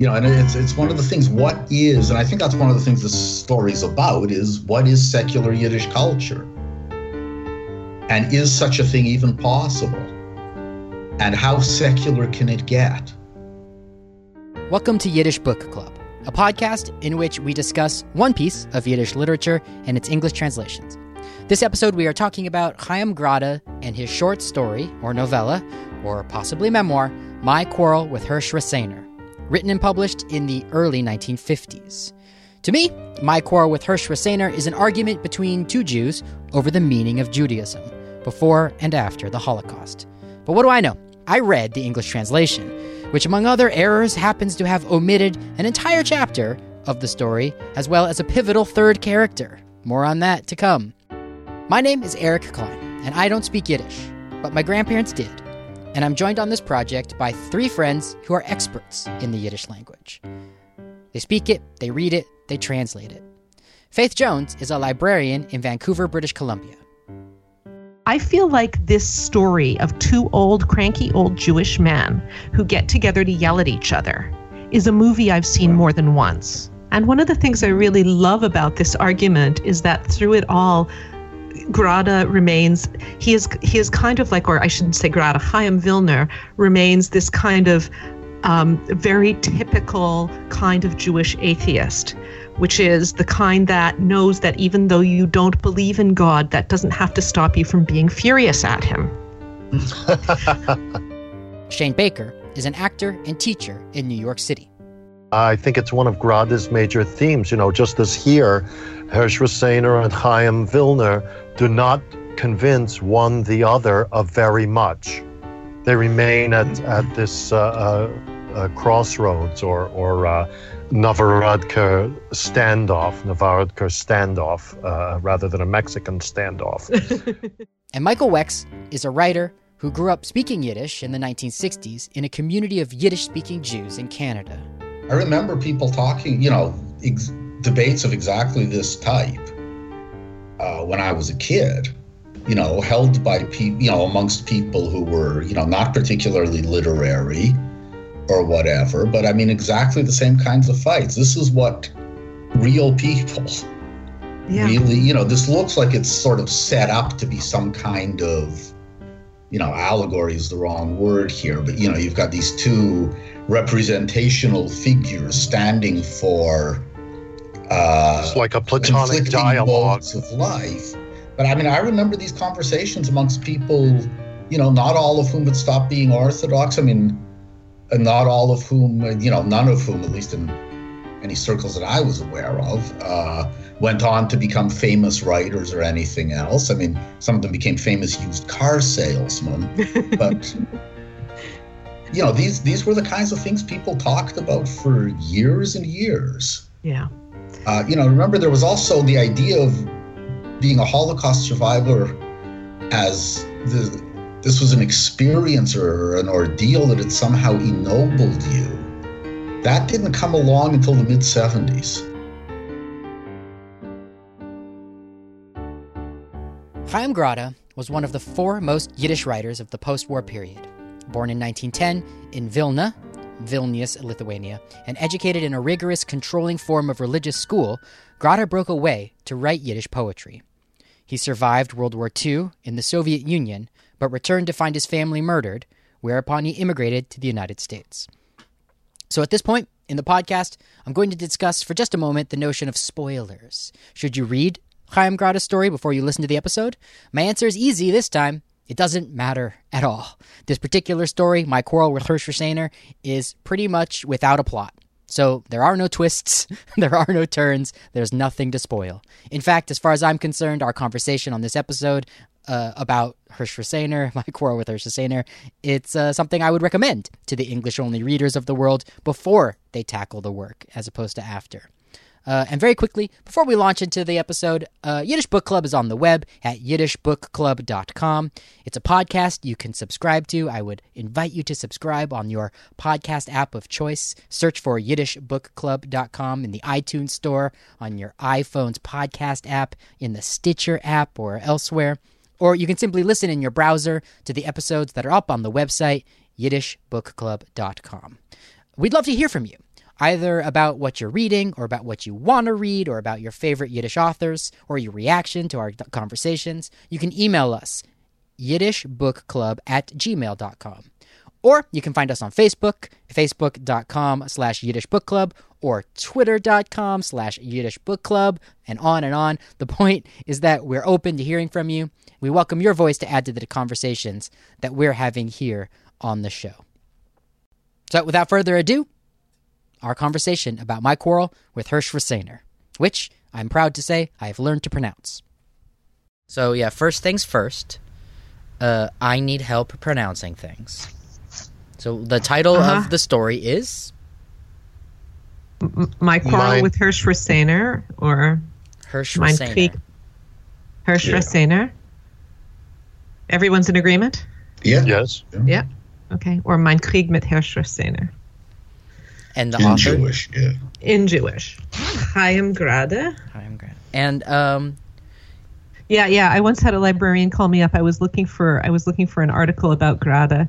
You know, and it's it's one of the things. What is, and I think that's one of the things this story's about is what is secular Yiddish culture, and is such a thing even possible, and how secular can it get? Welcome to Yiddish Book Club, a podcast in which we discuss one piece of Yiddish literature and its English translations. This episode, we are talking about Chaim Grade and his short story, or novella, or possibly memoir, My Quarrel with Hersh Rasseyner written and published in the early 1950s. To me, my quarrel with Hersh Rasseyner is an argument between two Jews over the meaning of Judaism, before and after the Holocaust. But what do I know? I read the English translation, which, among other errors, happens to have omitted an entire chapter of the story, as well as a pivotal third character. More on that to come. My name is Eric Klein, and I don't speak Yiddish, but my grandparents did and I'm joined on this project by three friends who are experts in the Yiddish language. They speak it, they read it, they translate it. Faith Jones is a librarian in Vancouver, British Columbia. I feel like this story of two old, cranky old Jewish men who get together to yell at each other is a movie I've seen more than once. And one of the things I really love about this argument is that through it all, Grade remains he is he is kind of like or I shouldn't say Grade Chaim Vilner remains this kind of um, very typical kind of Jewish atheist, which is the kind that knows that even though you don't believe in God, that doesn't have to stop you from being furious at him. Shane Baker is an actor and teacher in New York City. I think it's one of Grade's major themes. You know, just as here, Hersh Rasseyner and Chaim Vilner do not convince one the other of very much. They remain at, at this uh, uh, uh, crossroads or, or uh, Novorodka standoff, Novorodka standoff, uh, rather than a Mexican standoff. and Michael Wex is a writer who grew up speaking Yiddish in the 1960s in a community of Yiddish speaking Jews in Canada. I remember people talking, you know, ex- debates of exactly this type uh, when I was a kid, you know, held by people, you know, amongst people who were, you know, not particularly literary or whatever. But I mean, exactly the same kinds of fights. This is what real people yeah. really, you know, this looks like it's sort of set up to be some kind of, you know, allegory is the wrong word here, but, you know, you've got these two representational figures standing for uh, it's like a platonic dialogue of life. But I mean, I remember these conversations amongst people, you know, not all of whom had stopped being Orthodox. I mean, not all of whom, you know, none of whom, at least in any circles that I was aware of, uh, went on to become famous writers or anything else. I mean, some of them became famous used car salesmen, but. you know these these were the kinds of things people talked about for years and years yeah uh, you know, remember there was also the idea of being a Holocaust survivor as the, this was an experience or an ordeal that had somehow ennobled you. That didn't come along until the mid 70s. Chaim Grade was one of the foremost Yiddish writers of the post war period. Born in 1910 in Vilna, Vilnius, Lithuania, and educated in a rigorous, controlling form of religious school, Grade broke away to write Yiddish poetry. He survived World War II in the Soviet Union, but returned to find his family murdered, whereupon he immigrated to the United States. So at this point in the podcast, I'm going to discuss for just a moment the notion of spoilers. Should you read Chaim Grade's story before you listen to the episode? My answer is easy this time. It doesn't matter at all. This particular story, my quarrel with Hersh Rasseyner, is pretty much without a plot. So there are no twists, there are no turns, there's nothing to spoil. In fact, as far as I'm concerned, our conversation on this episode uh, about Hersh Rasseyner, my quarrel with Hersh Rasseyner, it's uh, something I would recommend to the English only readers of the world before they tackle the work, as opposed to after. Uh, and very quickly, before we launch into the episode, uh, Yiddish Book Club is on the web at yiddishbookclub.com. It's a podcast you can subscribe to. I would invite you to subscribe on your podcast app of choice. Search for yiddishbookclub.com in the iTunes store, on your iPhone's podcast app, in the Stitcher app, or elsewhere. Or you can simply listen in your browser to the episodes that are up on the website, yiddishbookclub.com. We'd love to hear from you. Either about what you're reading or about what you want to read or about your favorite Yiddish authors or your reaction to our conversations, you can email us yiddishbookclub at gmail.com. Or you can find us on Facebook, facebook.com slash Yiddish Book Club, or twitter.com slash Yiddish Book Club, and on and on. The point is that we're open to hearing from you. We welcome your voice to add to the conversations that we're having here on the show. So without further ado, our conversation about my quarrel with Hersh Rasseyner, which I'm proud to say I have learned to pronounce. So yeah, first things first, uh, I need help pronouncing things. So the title Uh-huh. of the story is M- my quarrel Mine- with Hersh Rasseyner or Hersh Mein Rasseyner. Krieg. Hersh Yeah. Rasseyner. Everyone's in agreement? Yeah. Yes. Yeah. Okay. Or Mein Krieg mit Hersh Rasseyner. And the In author. Jewish, yeah. In Jewish. Chaim Grade. Hi, I'm Grant. And um, Yeah, yeah. I once had a librarian call me up. I was looking for I was looking for an article about Grade,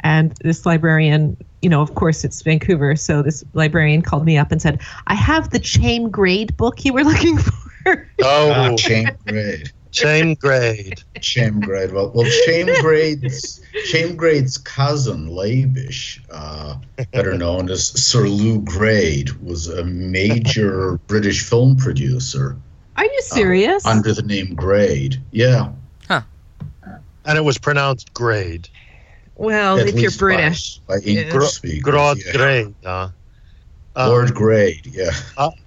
and this librarian, you know, of course it's Vancouver, so this librarian called me up and said, "I have the chain grade book you were looking for." Oh, shame grade. Chain grade. Shame grade. Well, well, shame grade's shame grade's cousin Labish, uh, better known as Sir Lew Grade, was a major British film producer Are you serious? under the name Grade. Yeah, Huh. And it was pronounced grade. well, at if you're least by- British, by, English Yeah. speakers. Grod yeah. grade. Huh? Um, Lord Grade. Yeah.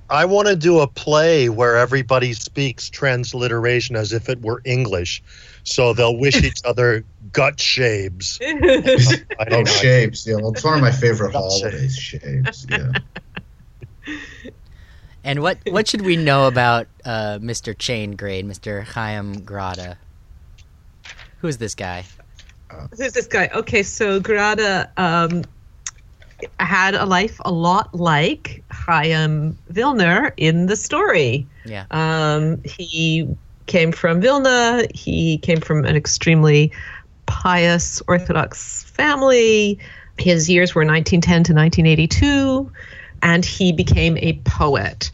I want to do a play where everybody speaks transliteration as if it were English. So they'll wish each other gut shapes. I Oh, don't know. shapes. Yeah, well, it's one of my favorite That's holidays. Shapes. Yeah. and what what should we know about uh, Mr. Chain Grade, Mr. Chaim Grade? Who's this guy? Who's this guy? Okay, so Grade um, had a life a lot like Chaim Vilner in the story. Yeah. Um, he came from Vilna. He came from an extremely pious Orthodox family. His years were 1910 to 1982, and he became a poet.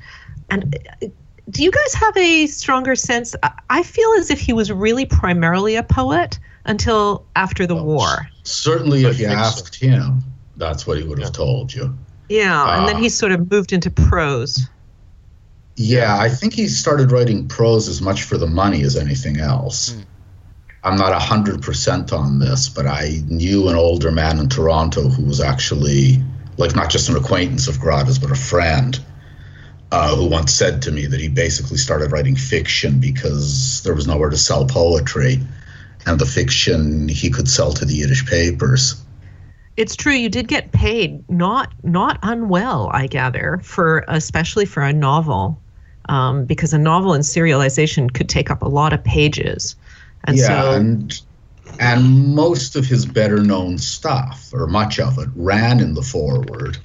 And uh, do you guys have a stronger sense? I- I feel as if he was really primarily a poet until after the Oh, war. Certainly, if you think so. asked him, that's what he would have told you. Yeah, and then he sort of moved into prose. Yeah, I think he started writing prose as much for the money as anything else. Hmm. I'm not 100% on this, but I knew an older man in Toronto who was actually, like, not just an acquaintance of Grade's, but a friend, uh, who once said to me that he basically started writing fiction because there was nowhere to sell poetry, and the fiction he could sell to the Yiddish papers. It's true. You did get paid, not not unwell, I gather, for especially for a novel, um, because a novel in serialization could take up a lot of pages, and yeah, so and and most of his better known stuff, or much of it, ran in the forward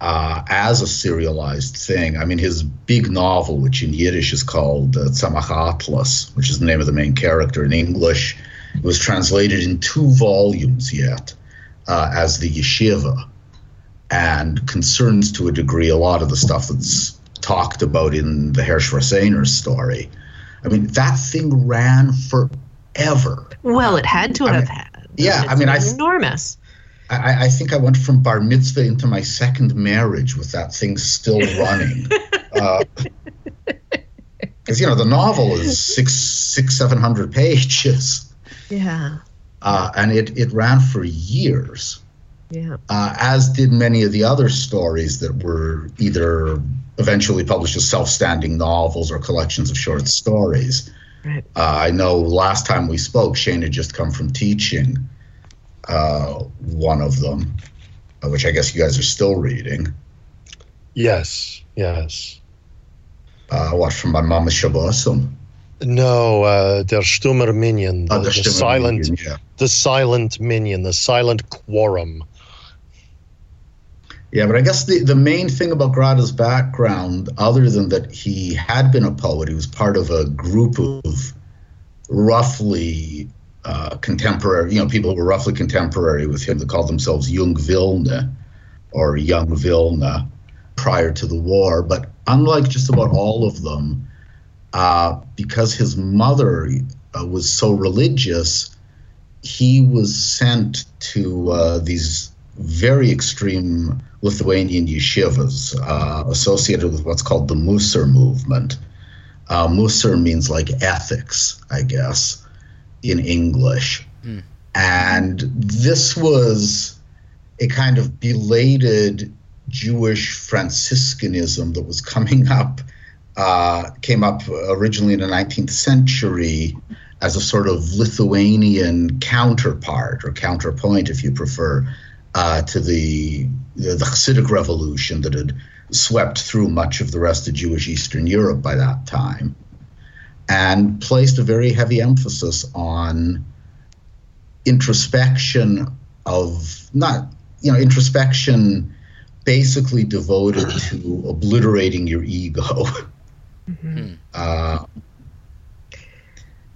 uh, as a serialized thing. I mean, his big novel, which in Yiddish is called uh, Tzemach Atlas, which is the name of the main character in English, it was translated in two volumes yet uh, as the Yeshiva, and concerns to a degree a lot of the stuff that's talked about in the Hersh Rasseyner story. I mean, that thing ran forever. well, it had to I have mean, had. yeah, I It's mean, I- enormous. I, I think I went from bar mitzvah into my second marriage with that thing still running. Because you know the novel is six, six, seven hundred pages, Yeah, uh, and it it ran for years. yeah. uh, as did many of the other stories that were either eventually published as self-standing novels or collections of short stories. Right. Uh, I know last time we spoke, Shane had just come from teaching uh, one of them, uh, which I guess you guys are still reading. Yes, yes. Uh, what from my Mama Shabbosim? No, uh, der Stummer Minyan, the, Uh, the Stimme silent, Minion, yeah. the silent minion, the silent quorum. Yeah, but I guess the, the main thing about Grade's background, other than that he had been a poet, he was part of a group of roughly uh, contemporary, you know, people who were roughly contemporary with him that called themselves Jung Vilna or Young Vilna. prior to the war. But unlike just about all of them, uh, because his mother uh, was so religious, he was sent to uh, these very extreme Lithuanian yeshivas uh, associated with what's called the Musar movement. Uh, Musar means like ethics, I guess, in English. Mm. And this was a kind of belated Jewish Franciscanism that was coming up, uh, came up originally in the 19th century as a sort of Lithuanian counterpart or counterpoint, if you prefer, uh, to the, the, the Hasidic revolution that had swept through much of the rest of Jewish Eastern Europe by that time, and placed a very heavy emphasis on introspection of not you know introspection basically devoted to obliterating your ego. Mm-hmm. Uh,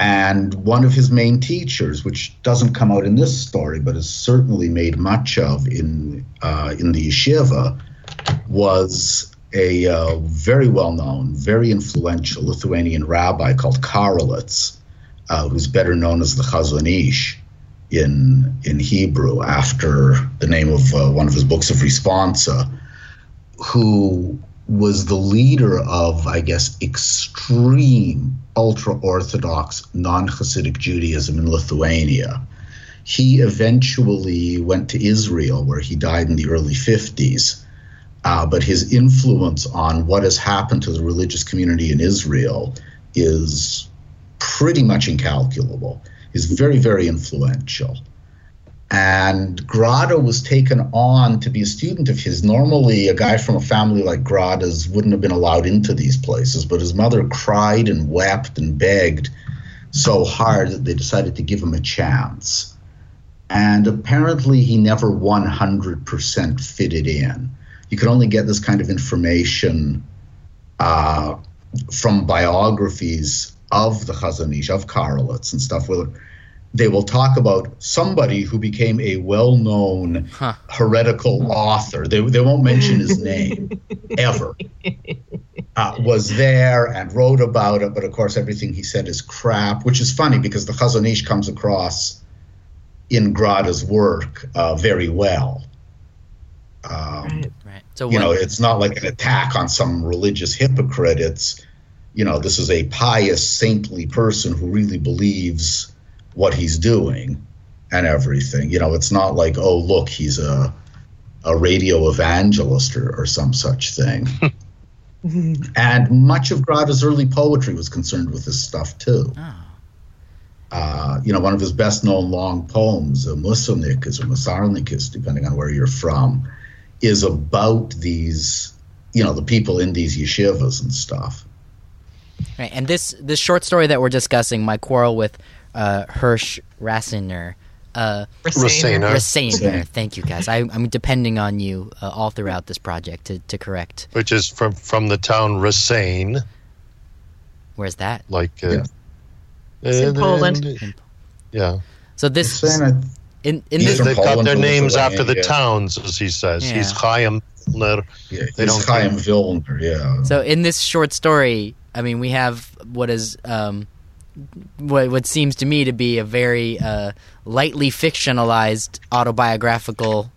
and one of his main teachers, which doesn't come out in this story, but is certainly made much of in uh, in the yeshiva, was a uh, very well-known, very influential Lithuanian rabbi called Karelitz, uh, who's better known as the Chazon Ish in in Hebrew after the name of uh, one of his books of responsa, who was the leader of, I guess, extreme ultra Orthodox non Hasidic Judaism in Lithuania. He eventually went to Israel, where he died in the early 50s. Uh, but his influence on what has happened to the religious community in Israel is pretty much incalculable. He's very, very influential. And Grade was taken on to be a student of his. Normally, a guy from a family like Grade's wouldn't have been allowed into these places, but his mother cried and wept and begged so hard that they decided to give him a chance. And apparently, he never 100% fitted in. You can only get this kind of information uh, from biographies of the Chazon Ish, of Karelitz and stuff, where they will talk about somebody who became a well-known huh. heretical author. They, they won't mention his name ever. Uh, was there and wrote about it, but of course everything he said is crap, which is funny because the Chazon Ish comes across in Grade's work uh, very well. Um, right. right. So you know, it's not like an attack on some religious hypocrite. It's you know, this is a pious, saintly person who really believes what he's doing and everything. You know, it's not like, oh, look, he's a a radio evangelist or, or some such thing. and much of Grade's early poetry was concerned with this stuff too. Oh. Uh, you know, one of his best known long poems, a Musonikis or Musarnikis, depending on where you're from, is about these, you know, the people in these yeshivas and stuff. Right, and this this short story that we're discussing, my quarrel with uh, Hersh Rasseyner. Uh, Rasseyner. Rasseyner. Thank you, guys. I, am depending on you uh, all throughout this project to, to correct. Which is from from the town Rasein. Where's that? Like uh, yeah. in Poland. In, yeah. So this in in this, they got their names after the yeah. towns, as he says. Yeah. He's Chaim Vilner. Yeah, they don't Chaim Vilner. Yeah. So in this short story, I mean, we have what is um, what, what seems to me to be a very uh, lightly fictionalized autobiographical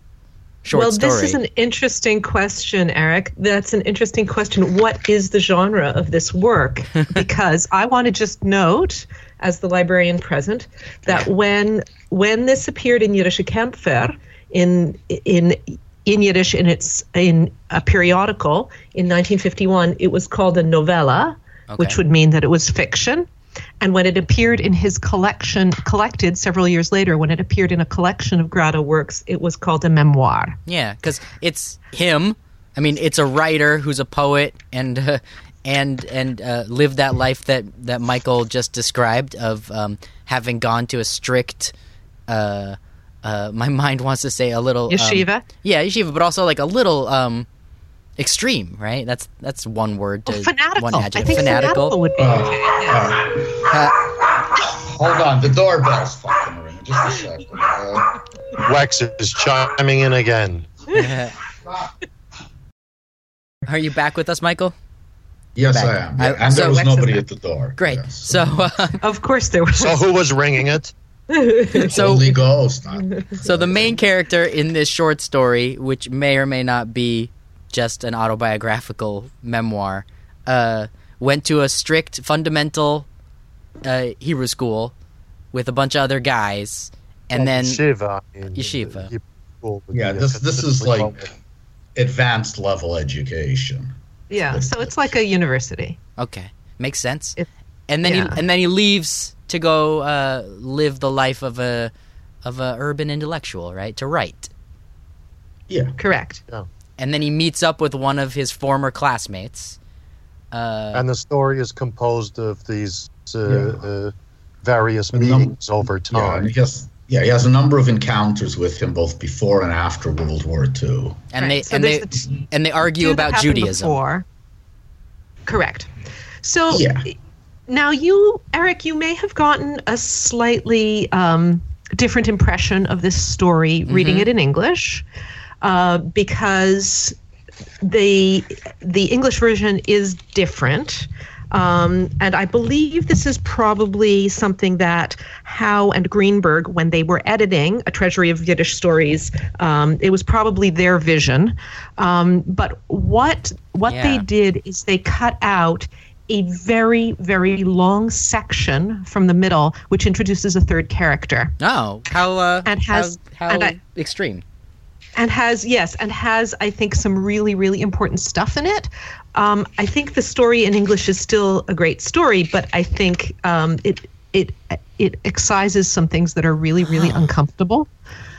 short well, story. Well, this is an interesting question, Eric. That's an interesting question. What is the genre of this work? because I want to just note, as the librarian present, that when when this appeared in Yiddish Kämpfer in in in Yiddish in its in a periodical in 1951, it was called a novella, okay. which would mean that it was fiction. And when it appeared in his collection, collected several years later, when it appeared in a collection of Grade works, it was called a memoir. Yeah, because it's him. I mean, it's a writer who's a poet and uh, and and uh, lived that life that that Michael just described of um, having gone to a strict. Uh, uh my mind wants to say a little um, yeshiva. Yeah, yeshiva, but also like a little um, extreme, right? That's that's one word. To, oh, fanatical. One adjective. I think fanatical, fanatical would be uh, okay. Uh, hold on, the doorbell's fucking ringing. Just a second. Uh, Wex is chiming in again. Yeah. Are you back with us, Michael? Yes, back. I am. I- Yeah, and so- there was Lex is nobody at the door. Great. Yes. So, uh, Of course there was. So who was ringing it? so Holy Ghost. not- So the main character in this short story, which may or may not be just an autobiographical memoir, uh, went to a strict fundamental uh, Hebrew school with a bunch of other guys, and then yeshiva. Yeshiva. Hebrew school Yeah, this this is like lower. advanced level education. yeah, so it's like a university. okay, makes sense. It- and then yeah. he and then he leaves to go uh, live the life of a of a urban intellectual, right? To write, Yeah. Correct. And then he meets up with one of his former classmates. Uh, and the story is composed of these uh, Yeah. uh, various And num- meetings over Yeah, and time. he has yeah, he has a number of encounters with him both before and after World War II. and Right, they so and they the t- and they argue about Judaism. before. Correct. So Yeah. now you, Eric, you may have gotten a slightly um, different impression of this story reading it in English, uh, because the the English version is different. Um, and I believe this is probably something that Howe and Greenberg, when they were editing A Treasury of Yiddish Stories, um, it was probably their vision. Um, but what what Yeah. they did is they cut out a very very long section from the middle, which introduces a third character Oh, how uh, And has- how, how and I- extreme? And has yes and has i think some really really important stuff in it um, i think the story in english is still a great story but i think um, it it it excises some things that are really really uncomfortable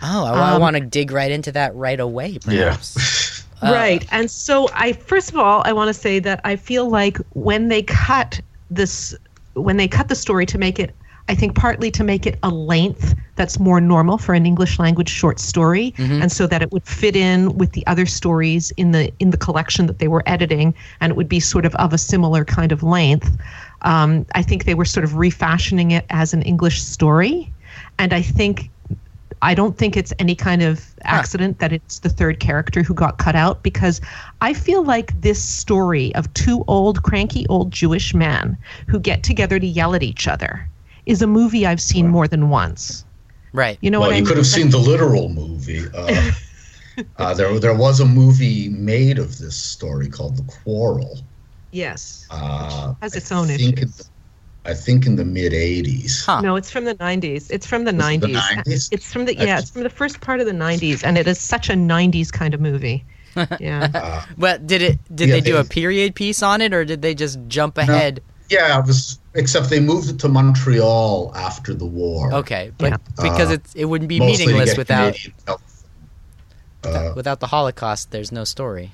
Oh, I, I Um, want to dig right into that right away. Perhaps. Uh, right and so i first of all i want to say that i feel like when they cut this when they cut the story to make it i think partly to make it a length that's more normal for an english language short story and so that it would fit in with the other stories in the in the collection that they were editing and it would be sort of of a similar kind of length. Um, i think they were sort of refashioning it as an english story and i think I don't think it's any kind of accident that it's the third character who got cut out because I feel like this story of two old, cranky old Jewish men who get together to yell at each other is a movie I've seen more than once. Right. You know well, what I you mean? could have seen the literal movie. Uh, uh, there, there was a movie made of this story called The Quarrel. Yes. Uh, Has I its own think in issues. the- I think in the mid '80s. Huh. No, it's from the 90s. It's from the Was it 90s. the 90s? It's from the yeah, it's from the first part of the 90s and it is such a 90s kind of movie. Yeah. Uh, But did it? Did Yeah, they do they- a period piece on it, or did they just jump ahead? yeah, it was. Except they moved it to Montreal after the war. Okay, but Yeah. because Uh, it's it wouldn't be meaningless get without Uh, without the Holocaust. There's no story.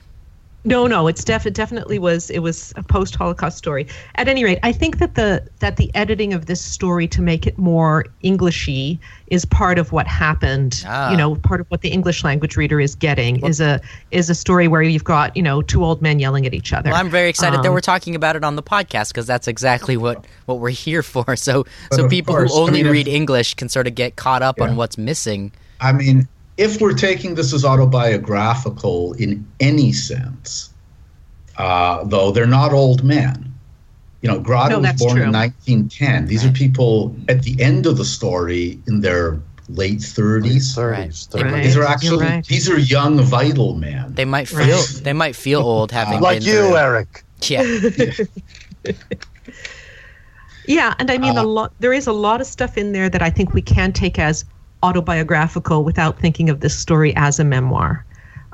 No, no, it's def- it definitely was it was a post Holocaust story. At any rate, I think that the that the editing of this story to make it more Englishy is part of what happened. Ah. You know, part of what the English language reader is getting is a is a story where you've got you know two old men yelling at each other. Well, I'm very excited that Um, we're talking about it on the podcast because that's exactly what what we're here for. So so people course, who I only mean, read English can sort of get caught up Yeah. on what's missing. I mean, if we're taking this as autobiographical in any sense, uh, though they're not old men. You know, Grade No, was born true. in 1910. These are people at the end of the story in their late 30s. 30s. Right. Right. These are actually right. these are young, vital men. They might Right. feel they might feel old having Like been you, through- Eric. Yeah, Yeah, and I mean a Uh, lot. There is a lot of stuff in there that I think we can take as autobiographical without thinking of this story as a memoir.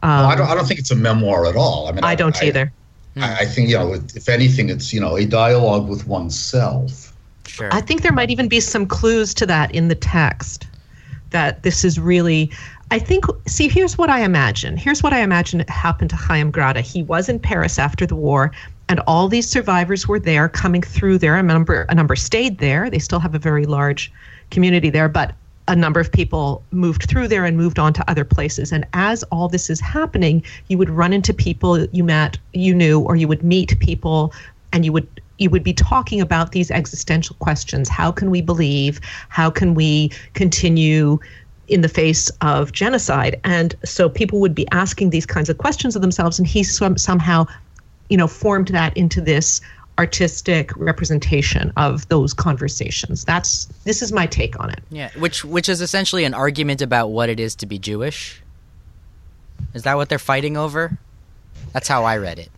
Um, Well, I don't. I don't think it's a memoir at all. I mean, I don't either. I, I think you know, if anything, it's you know, a dialogue with oneself. sure. I think there might even be some clues to that in the text. That this is really, I think. See, here's what I imagine. Here's what I imagine happened to Chaim Grade. He was in Paris after the war, and all these survivors were there, coming through there. A number, a number stayed there. They still have a very large community there, but a number of people moved through there and moved on to other places. And as all this is happening, you would run into people you met, you knew, or you would meet people, and you would you would be talking about these existential questions. How can we believe? How can we continue? in the face of genocide. And so people would be asking these kinds of questions of themselves, and he some, somehow you know, formed that into this artistic representation of those conversations. That's this is my take on it. Yeah, which which is essentially an argument about what it is to be Jewish. Is that what they're fighting over? That's how I read it.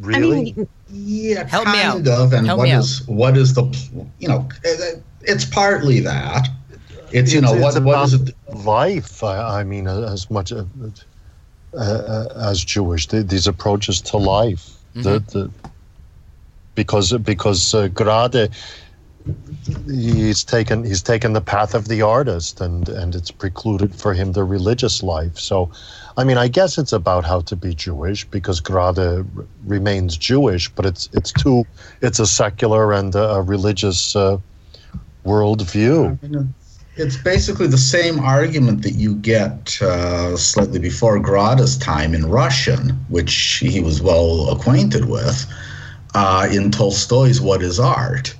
Really? I mean, Yeah, Help me out. of. And Help what me is what is the you know? It's partly that. It's you know It's- what it's what is it? Life, I, I mean, as much uh, uh, as Jewish, the, these approaches to life, the, the because because uh, Grade, he's taken he's taken the path of the artist, and and it's precluded for him the religious life. So, I mean, I guess it's about how to be Jewish because Grade remains Jewish, but it's it's too it's a secular and a, religious uh, worldview. It's basically the same argument that you get uh, slightly before Grade's time in Russian, which he was well acquainted with, uh, in Tolstoy's What is Art,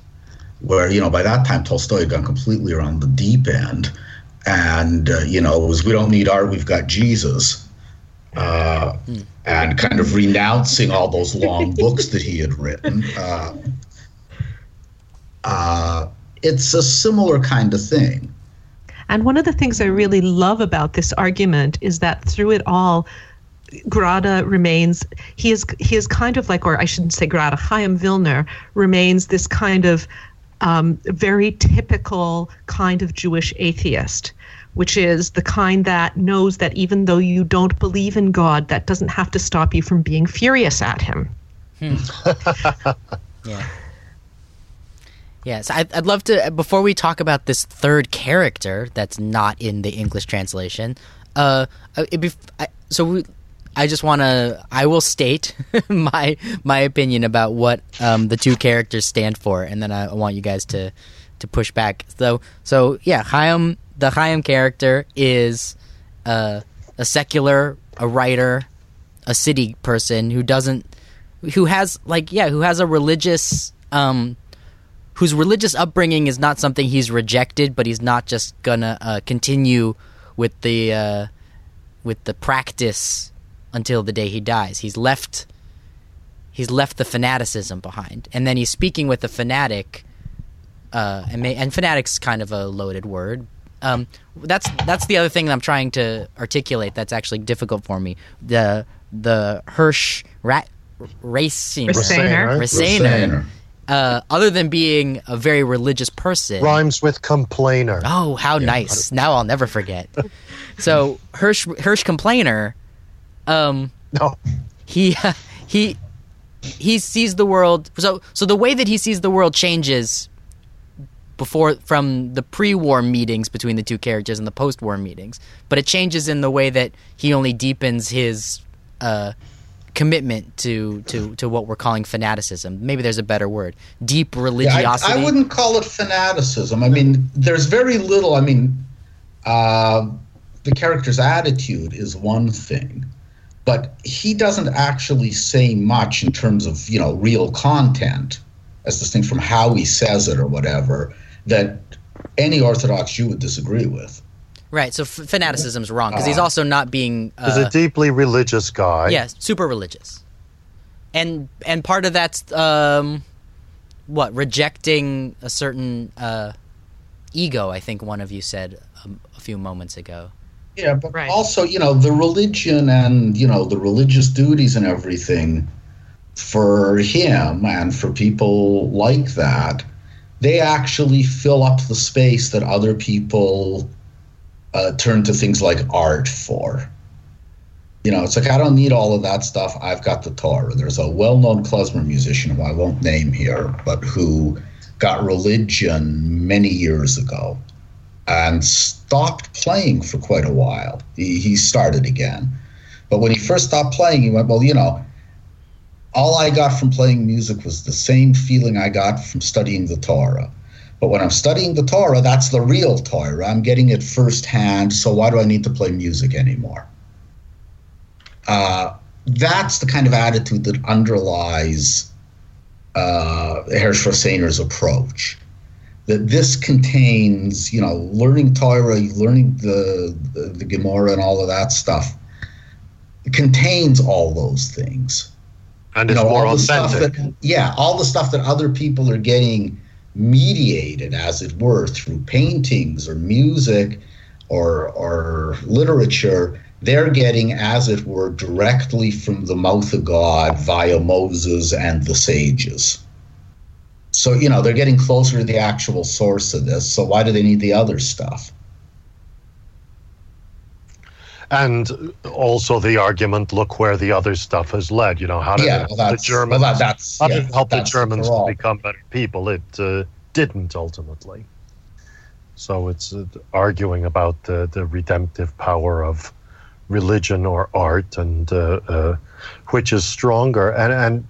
where, you know, by that time Tolstoy had gone completely around the deep end. And, uh, you know, it was, we don't need art, we've got Jesus. Uh, and kind of renouncing all those long books that he had written. Uh, uh, it's a similar kind of thing. And one of the things I really love about this argument is that through it all, Grade remains he is he is kind of like, or I shouldn't say Grade, Chaim Vilner remains this kind of um, very typical kind of Jewish atheist, which is the kind that knows that even though you don't believe in God, that doesn't have to stop you from being furious at him. Yeah. Yes, I'd, I'd love to. Before we talk about this third character that's not in the English translation, uh, be, I, so we, I just want to. I will state my my opinion about what um, the two characters stand for, and then I want you guys to to push back. So so yeah, Chaim, the Chaim character is uh, a secular, a writer, a city person who doesn't, who has like yeah, who has a religious. Um, whose religious upbringing is not something he's rejected, but he's not just gonna uh, continue with the uh, with the practice until the day he dies. He's left he's left the fanaticism behind, and then he's speaking with a fanatic. Uh, and, may, and fanatic's kind of a loaded word. Um, that's that's the other thing that I'm trying to articulate. That's actually difficult for me. The the Hersh rat racing Rasseyner. Rasseyner. Rasseyner. Uh, other than being a very religious person. Rhymes with complainer. Oh, how nice! Now I'll never forget. so Hersh Hersh complainer, um, No. he he he sees the world. So so the way that he sees the world changes before from the pre-war meetings between the two characters and the post-war meetings, but it changes in the way that he only deepens his uh, commitment to to to what we're calling fanaticism. Maybe there's a better word: deep Yeah, religiosity. I, I wouldn't call it fanaticism. I mean, there's very little. I mean, uh, the character's attitude is one thing, but he doesn't actually say much in terms of you know real content, as distinct from how he says it or whatever that any Orthodox Jew would disagree with. Right. So f- fanaticism's wrong because he's also not being. He's Uh, a deeply religious guy. yeah, super religious, and and part of that's um, what rejecting a certain uh, ego. I think one of you said um, a few moments ago. Yeah, but Right. also, you know, the religion and, you know, the religious duties and everything for him and for people like that, they actually fill up the space that other people uh, turn to things like art for. You know, it's like, I don't need all of that stuff. I've got the Torah. There's a well known klezmer musician who I won't name here, but who got religion many years ago and stopped playing for quite a while. He, he started again. But when he first stopped playing, he went, Well, you know, all I got from playing music was the same feeling I got from studying the Torah. But when I'm studying the Torah, that's the real Torah. I'm getting it firsthand. So why do I need to play music anymore? Uh, that's the kind of attitude that underlies uh, Hersh approach that this contains, you know, learning Torah, learning the, the the Gemara and all of that stuff. Contains all those things, and it's more all the stuff authentic. that yeah, all the stuff that other people are getting mediated, as it were, through paintings or music or or literature. They're getting, as it were, directly from the mouth of God via Moses and the sages. So, you know, they're getting closer to the actual source of this. So, why do they need the other stuff? And also the argument, look where the other stuff has led. You know, how did Yeah, it- well, the Germans, well, that, how did help the Germans to become better people? It uh, didn't ultimately. So it's uh, arguing about the, the redemptive power of religion or art and uh, uh, which is stronger. And, and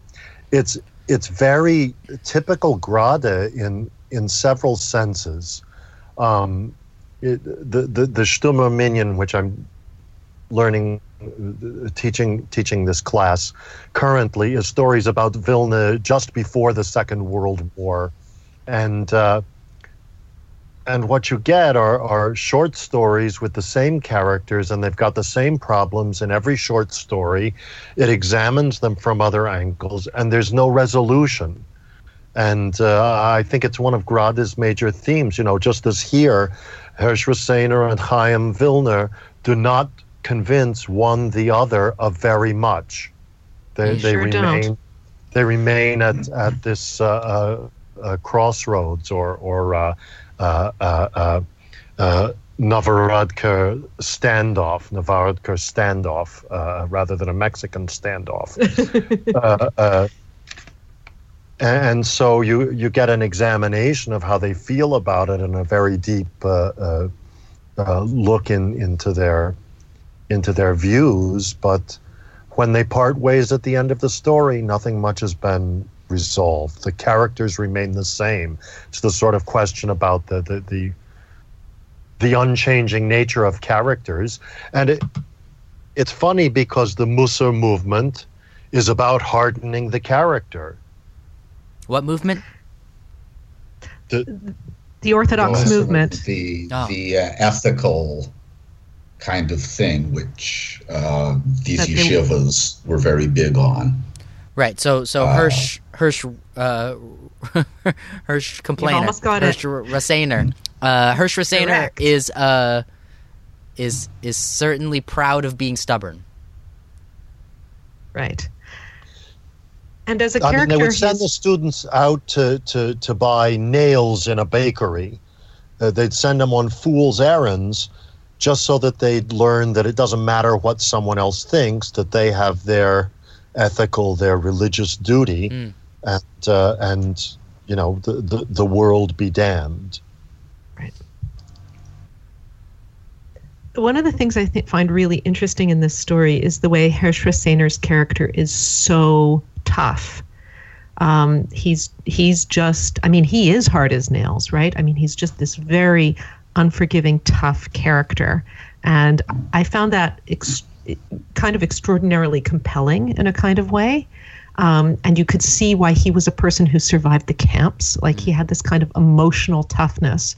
it's, it's very typical Grade in, in several senses. Um, it, the, the, the Stummer Minyan, which I'm learning uh, teaching teaching this class currently is stories about Vilna just before the Second World War, and uh, and what you get are are short stories with the same characters, and they've got the same problems in every short story. It examines them from other angles, and there's no resolution. And uh, I think it's one of Grade's major themes. You know, just as here, Hersh Rasseyner and Chaim Vilner do not convince one the other of very much. They, They they sure remain don't. they remain at at this uh, uh, uh, crossroads or or uh, uh, uh, uh, uh, standoff, Novorodka standoff, uh, rather than a Mexican standoff. uh, uh, and so you you get an examination of how they feel about it and a very deep uh, uh, uh, look in into their into their views. But when they part ways at the end of the story, nothing much has been resolved. The characters remain the same. It's the sort of question about the the the, the unchanging nature of characters, and it, it's funny because the Musar movement is about hardening the character. What movement? The the Orthodox Also, movement. the Oh. the uh, ethical kind of thing, which uh, these That they- yeshivas were very big on. Right. So so Uh, Hersh Hersh uh, Hersh complainer almost got. Hersh Rasseyner. Uh, Hersh Rasseyner is uh is is certainly proud of being stubborn. Right. And as a I mean, character, they would send the students out to, to, to buy nails in a bakery. Uh, they'd send them on fool's errands just so that they'd learn that it doesn't matter what someone else thinks, that they have their ethical, their religious duty, Mm. And, uh, and you know, the, the, the world be damned. Right. one of the things I th- find really interesting in this story is the way Hersh Rasseyner's character is so tough. Um, he's he's just I mean he is hard as nails, right? I mean he's just this very unforgiving, tough character, and I found that ex- kind of extraordinarily compelling in a kind of way. Um, and you could see why he was a person who survived the camps. Like he had this kind of emotional toughness,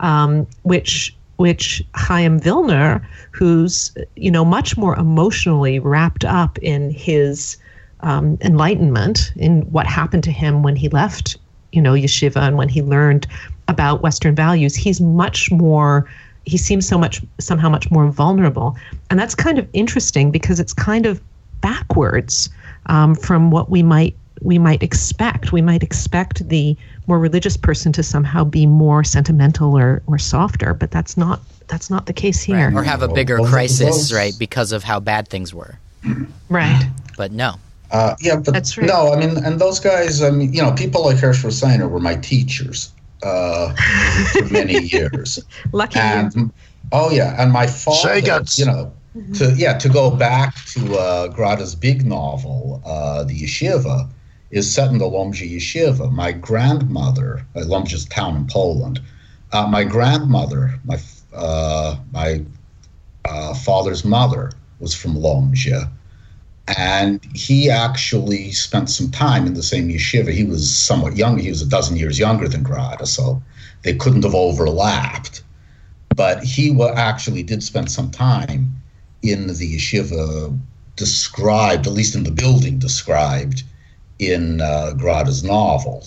um, which which Chaim Vilner, who's you know much more emotionally wrapped up in his um, enlightenment, in what happened to him when he left, you know, yeshiva and when he learned about Western values, he's much more. He seems so much somehow much more vulnerable, and that's kind of interesting because it's kind of backwards um, from what we might we might expect. We might expect the more religious person to somehow be more sentimental or, or softer, but that's not that's not the case here. Or have a bigger both crisis, right, because of how bad things were. Right. But no. Uh, yeah, but That's right. no, I mean, and those guys, I mean, you know, people like Hersh Rasseyner were my teachers uh, for many years. Lucky you. and oh yeah, and my father, Shagats. you know, to yeah, to go back to uh, Grade's big novel, uh, the Yeshiva, is set in the Lomja Yeshiva. My grandmother, uh, Lomja's town in Poland, uh, my grandmother, my uh, my uh, father's mother was from Lomja. And he actually spent some time in the same yeshiva. He was somewhat young. He was a dozen years younger than Grade, so they couldn't have overlapped. But he actually did spend some time in the yeshiva described, at least in the building, described in uh, Grade's novel,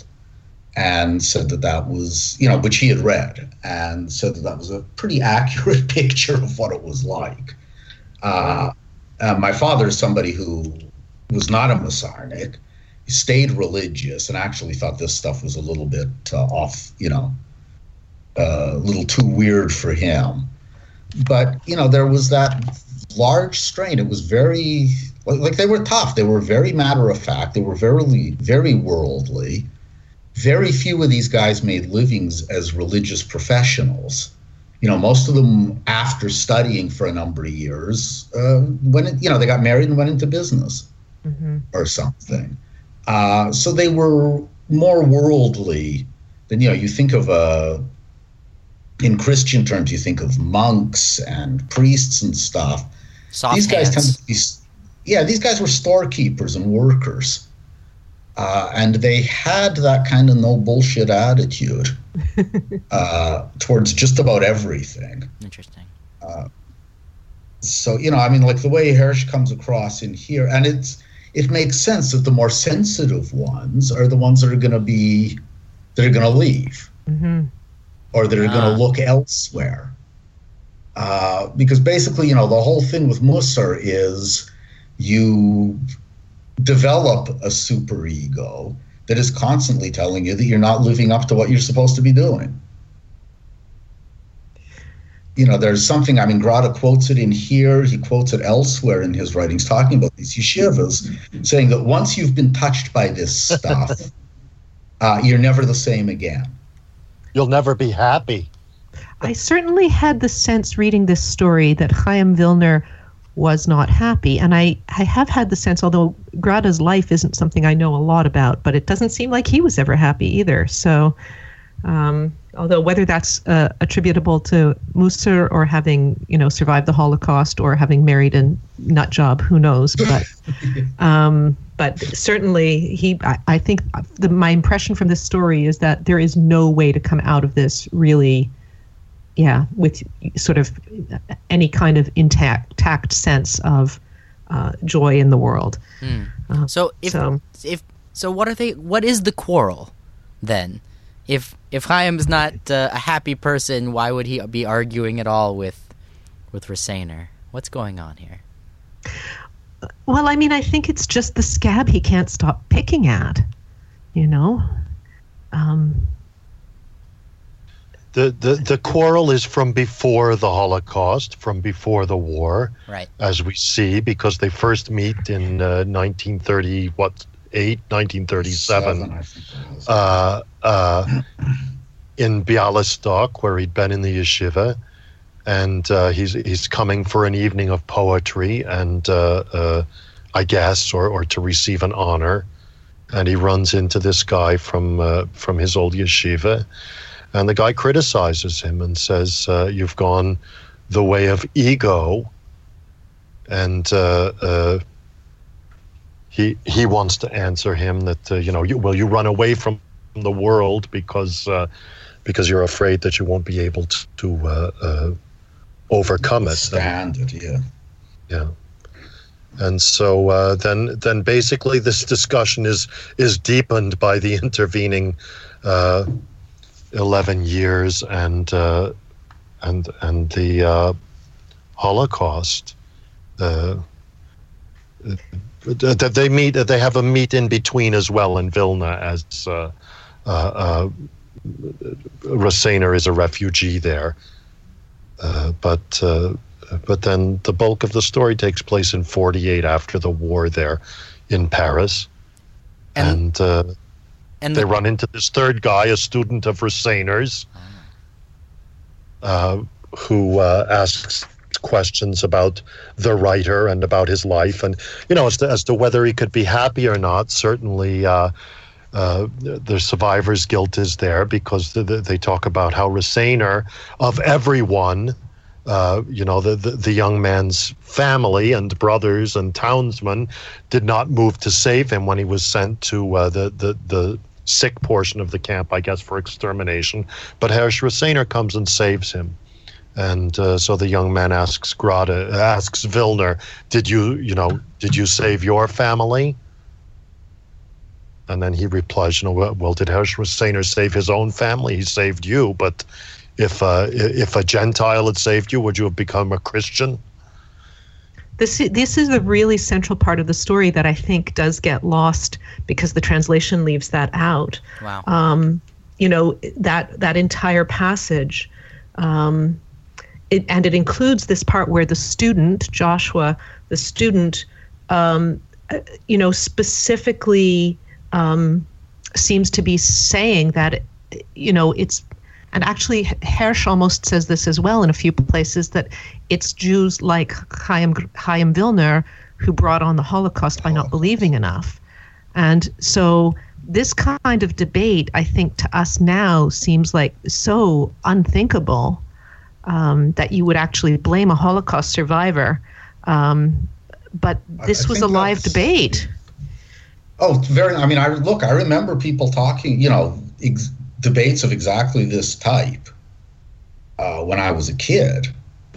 and said that that was, you know, which he had read, and said that that was a pretty accurate picture of what it was like. Uh, uh, my father is somebody who was not a Musarnik. He stayed religious and actually thought this stuff was a little bit uh, off, you know, uh, a little too weird for him. But, you know, there was that large strain. It was very, like, they were tough. They were very matter of fact. They were very, very worldly. Very few of these guys made livings as religious professionals you know, most of them, after studying for a number of years, uh, went, you know, they got married and went into business mm-hmm. or something. Uh, so they were more worldly than, you know, you think of, uh, in Christian terms, you think of monks and priests and stuff. Soft these guys hands. tend to be, yeah, these guys were storekeepers and workers. Uh, and they had that kind of no bullshit attitude uh, towards just about everything. Interesting. Uh, so you know, I mean, like the way Hersh comes across in here, and it's it makes sense that the more sensitive ones are the ones that are going to be that are going to leave, Mm-hmm. or that are Ah. going to look elsewhere. Uh, because basically, you know, the whole thing with Musar is you develop a super ego that is constantly telling you that you're not living up to what you're supposed to be doing. You know, there's something, I mean, Grade quotes it in here, he quotes it elsewhere in his writings, talking about these yeshivas, saying that once you've been touched by this stuff, uh, you're never the same again. You'll never be happy. I certainly had the sense reading this story that Chaim Vilner was not happy. And I, I have had the sense, although Grade's life isn't something I know a lot about, but it doesn't seem like he was ever happy either. So, um, although whether that's uh, attributable to Musar or having, you know, survived the Holocaust or having married a nut job, who knows? But, um, but certainly he, I, I think the, my impression from this story is that there is no way to come out of this really yeah, with sort of any kind of intact tact sense of uh, joy in the world. Uh, So if So- if so, what are they? What is the quarrel then? If if Chaim's not uh, a happy person, why would he be arguing at all with with Rasseyner? What's going on here? well, I mean, I think it's just the scab he can't stop picking at, you know. Um, The, the, the quarrel is from before the Holocaust, from before the war, Right. as we see, because they first meet in uh, 1930, what, 8, 1937. Seven, I think uh, uh, in Bialystok, where he'd been in the yeshiva, and uh, he's he's coming for an evening of poetry, and uh, uh, I guess, or or to receive an honor, and he runs into this guy from uh, from his old yeshiva, and the guy criticizes him and says, uh, "You've gone the way of ego," and. Uh, uh, he, he wants to answer him that uh, you know you, well you run away from the world because uh, because you're afraid that you won't be able to, to uh, uh, overcome it. Stand it, yeah. Yeah. And so uh, then then basically this discussion is is deepened by the intervening uh, eleven years and uh, and and the uh, Holocaust. Uh, that they meet they have a meet in between as well in Vilna as uh, uh, uh, is a refugee there. Uh, but uh, but then the bulk of the story takes place in 48 after the war there in Paris. And And, and they the, run into this third guy, a student of Rasseyner's, uh, who uh, asks questions about the writer and about his life, and you know, as to as to whether he could be happy or not. Certainly, uh, uh, the survivor's guilt is there because the, the, they talk about how Rasainer, of everyone, uh, you know, the, the the young man's family and brothers and townsmen did not move to save him when he was sent to uh, the the the sick portion of the camp, I guess, for extermination. But Hersh Rasseyner comes and saves him, And uh, so the young man asks Grade, asks Vilner, "Did you, you know, did you save your family?" And then he replies, "You know, well, did Herr save his own family? He saved you, but if uh, if a Gentile had saved you, would you have become a Christian?" This this is a really central part of the story that I think does get lost because the translation leaves that out. Wow. Um, you know that that entire passage. Um, it, and it includes this part where the student Joshua, the student, um, you know, specifically um, seems to be saying that, you know, it's, and actually Hersh almost says this as well in a few places that it's Jews like Chaim, Chaim Vilner who brought on the Holocaust by not believing enough, and so this kind of debate, I think, to us now seems like so unthinkable um, that you would actually blame a Holocaust survivor. Um, but this was a live debate. Oh, very. I mean, I look. I remember people talking. You know, ex- debates of exactly this type uh, when I was a kid.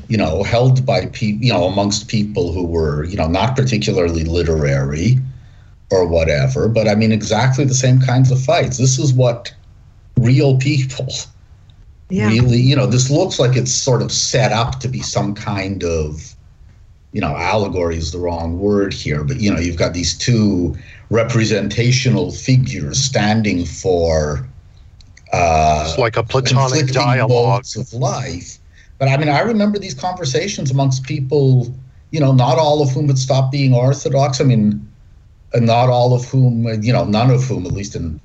You know, held by people. You know, amongst people who were you know not particularly literary or whatever. But I mean, exactly the same kinds of fights. This is what real people yeah. really, you know, this looks like it's sort of set up to be some kind of, you know, allegory is the wrong word here, but, you know, you've got these two representational figures standing for. Uh, it's like a platonic dialogue of life. But I mean, I remember these conversations amongst people, you know, not all of whom had stopped being Orthodox. I mean, not all of whom, you know, none of whom, at least in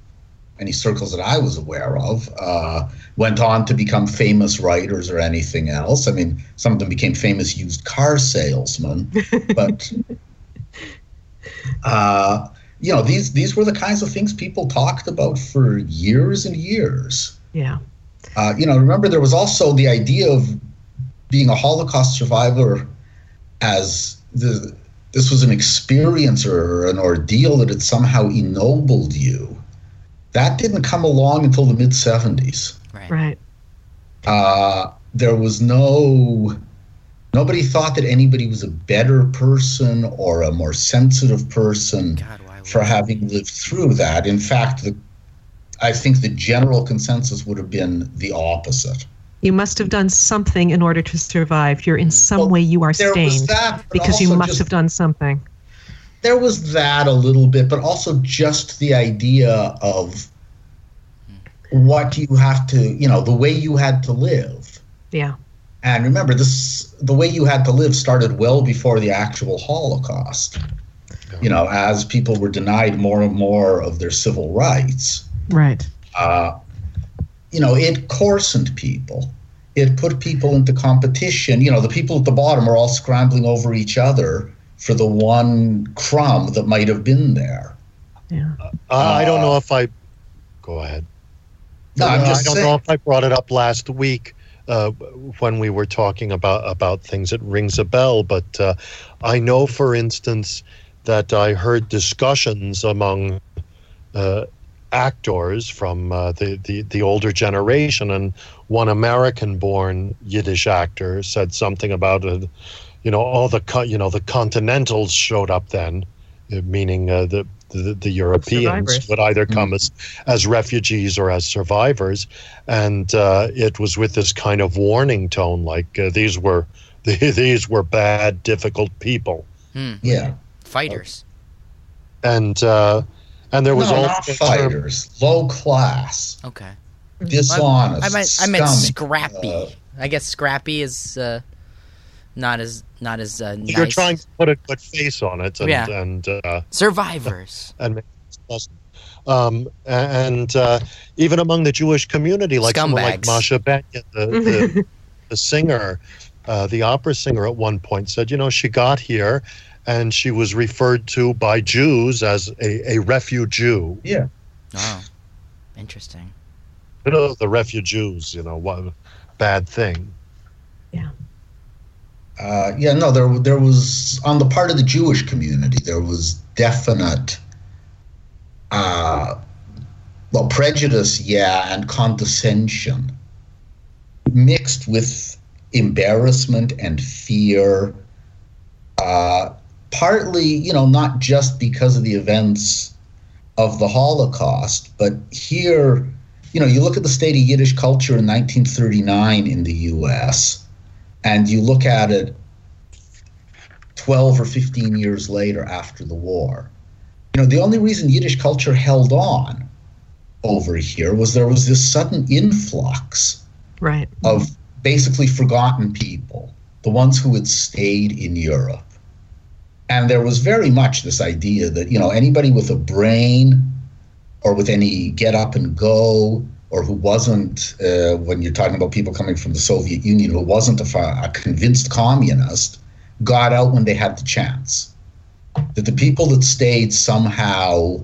any circles that I was aware of, uh, went on to become famous writers or anything else. I mean, some of them became famous used car salesmen, but uh, you know, these these were the kinds of things people talked about for years and years. Yeah. Uh, you know, remember there was also the idea of being a Holocaust survivor as the this was an experience or an ordeal that had somehow ennobled you that didn't come along until the mid 70s. Right. Right. Uh, there was no, nobody thought that anybody was a better person or a more sensitive person God, for having lived through that. In fact, the, I think the general consensus would have been the opposite. You must have done something in order to survive. You're in some well, way you are stained that, because you must just, have done something there was that a little bit, but also just the idea of what you have to, you know, the way you had to live. Yeah. And remember, this the way you had to live started well before the actual Holocaust. Yeah. You know, as people were denied more and more of their civil rights. Right. Uh, you know, it coarsened people. It put people into competition. You know, the people at the bottom are all scrambling over each other for the one crumb that might have been there. Yeah. Uh, I don't know if I. Go ahead. No, I'm just I don't saying. know if I brought it up last week uh, when we were talking about about things. It rings a bell, but uh, I know, for instance, that I heard discussions among uh, actors from uh, the, the the older generation, and one American-born Yiddish actor said something about it you know all the you know the continentals showed up then, uh, meaning uh, the, the, the Europeans would either come mm. as as refugees or as survivors, and uh, it was with this kind of warning tone, like uh, these were these were bad, difficult people. Mm. Yeah, fighters. And uh, and there was no, also not fighters, term, low class. Okay. Dishonest. I meant, I meant scrappy. Uh, I guess scrappy is uh, not as not as uh, nice. You're trying to put a good face on it, and, yeah. and uh, survivors, and um, and uh, even among the Jewish community, like someone like Masha Benya, the, the, the singer, uh, the opera singer, at one point said, you know, she got here, and she was referred to by Jews as a, a refugee. Yeah. Oh, interesting. You know, the refugees. You know, what bad thing. Yeah uh, yeah, no, there there was on the part of the Jewish community there was definite, uh, well, prejudice, yeah, and condescension mixed with embarrassment and fear. Uh, partly, you know, not just because of the events of the Holocaust, but here, you know, you look at the state of Yiddish culture in 1939 in the U.S., and you look at it 12 or 15 years later after the war. You know, the only reason Yiddish culture held on over here was there was this sudden influx right. of basically forgotten people, the ones who had stayed in Europe. And there was very much this idea that, you know, anybody with a brain or with any get up and go, or who wasn't, uh, when you're talking about people coming from the Soviet Union, who wasn't a, a convinced communist, got out when they had the chance. That the people that stayed somehow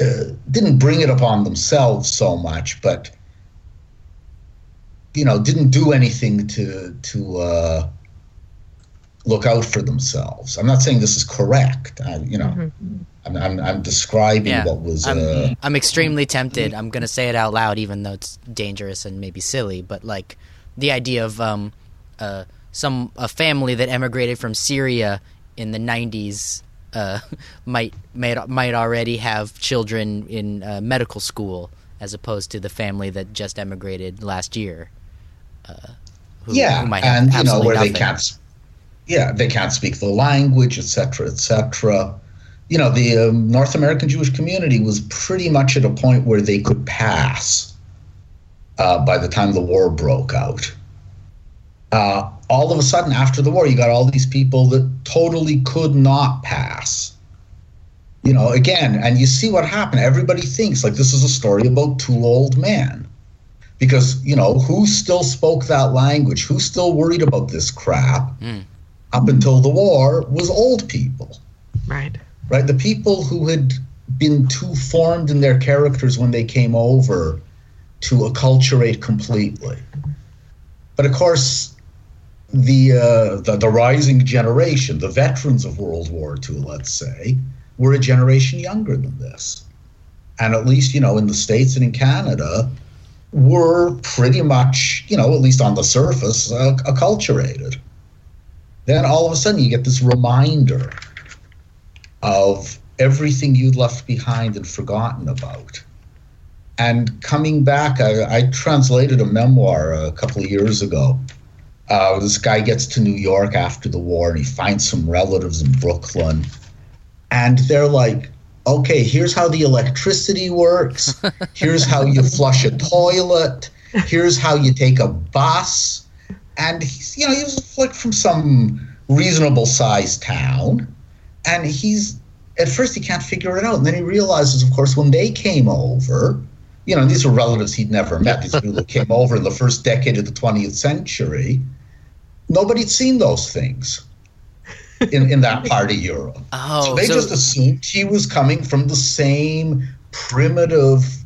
uh, didn't bring it upon themselves so much, but you know, didn't do anything to to uh, look out for themselves. I'm not saying this is correct. I, you know, mm-hmm. I'm, I'm, I'm, describing yeah, what was. I'm, uh, I'm extremely tempted. I'm going to say it out loud, even though it's dangerous and maybe silly. But like the idea of um, uh, some a family that emigrated from Syria in the 90s uh, might might might already have children in uh, medical school as opposed to the family that just emigrated last year. Uh, who, yeah, who and you know where nothing. they can't. Yeah, they can't speak the language, etc., etc. You know, the um, North American Jewish community was pretty much at a point where they could pass uh, by the time the war broke out. Uh, all of a sudden, after the war, you got all these people that totally could not pass. You know, again, and you see what happened. Everybody thinks like this is a story about two old men. Because, you know, who still spoke that language? Who still worried about this crap mm. Up until the war was old people. Right. Right. The people who had been too formed in their characters when they came over to acculturate completely. But of course, the, uh, the the rising generation, the veterans of World War II, let's say, were a generation younger than this, and at least you know in the states and in Canada, were pretty much you know at least on the surface uh, acculturated. Then all of a sudden you get this reminder of everything you'd left behind and forgotten about. And coming back, I, I translated a memoir a couple of years ago uh, this guy gets to New York after the war and he finds some relatives in Brooklyn. And they're like, okay, here's how the electricity works. Here's how you flush a toilet. Here's how you take a bus. And he's, you know, he's like from some reasonable sized town. And he's, at first, he can't figure it out. And then he realizes, of course, when they came over, you know, these were relatives he'd never met. These people that came over in the first decade of the 20th century nobody'd seen those things in, in that part of Europe. Oh, so they so just assumed he was coming from the same primitive,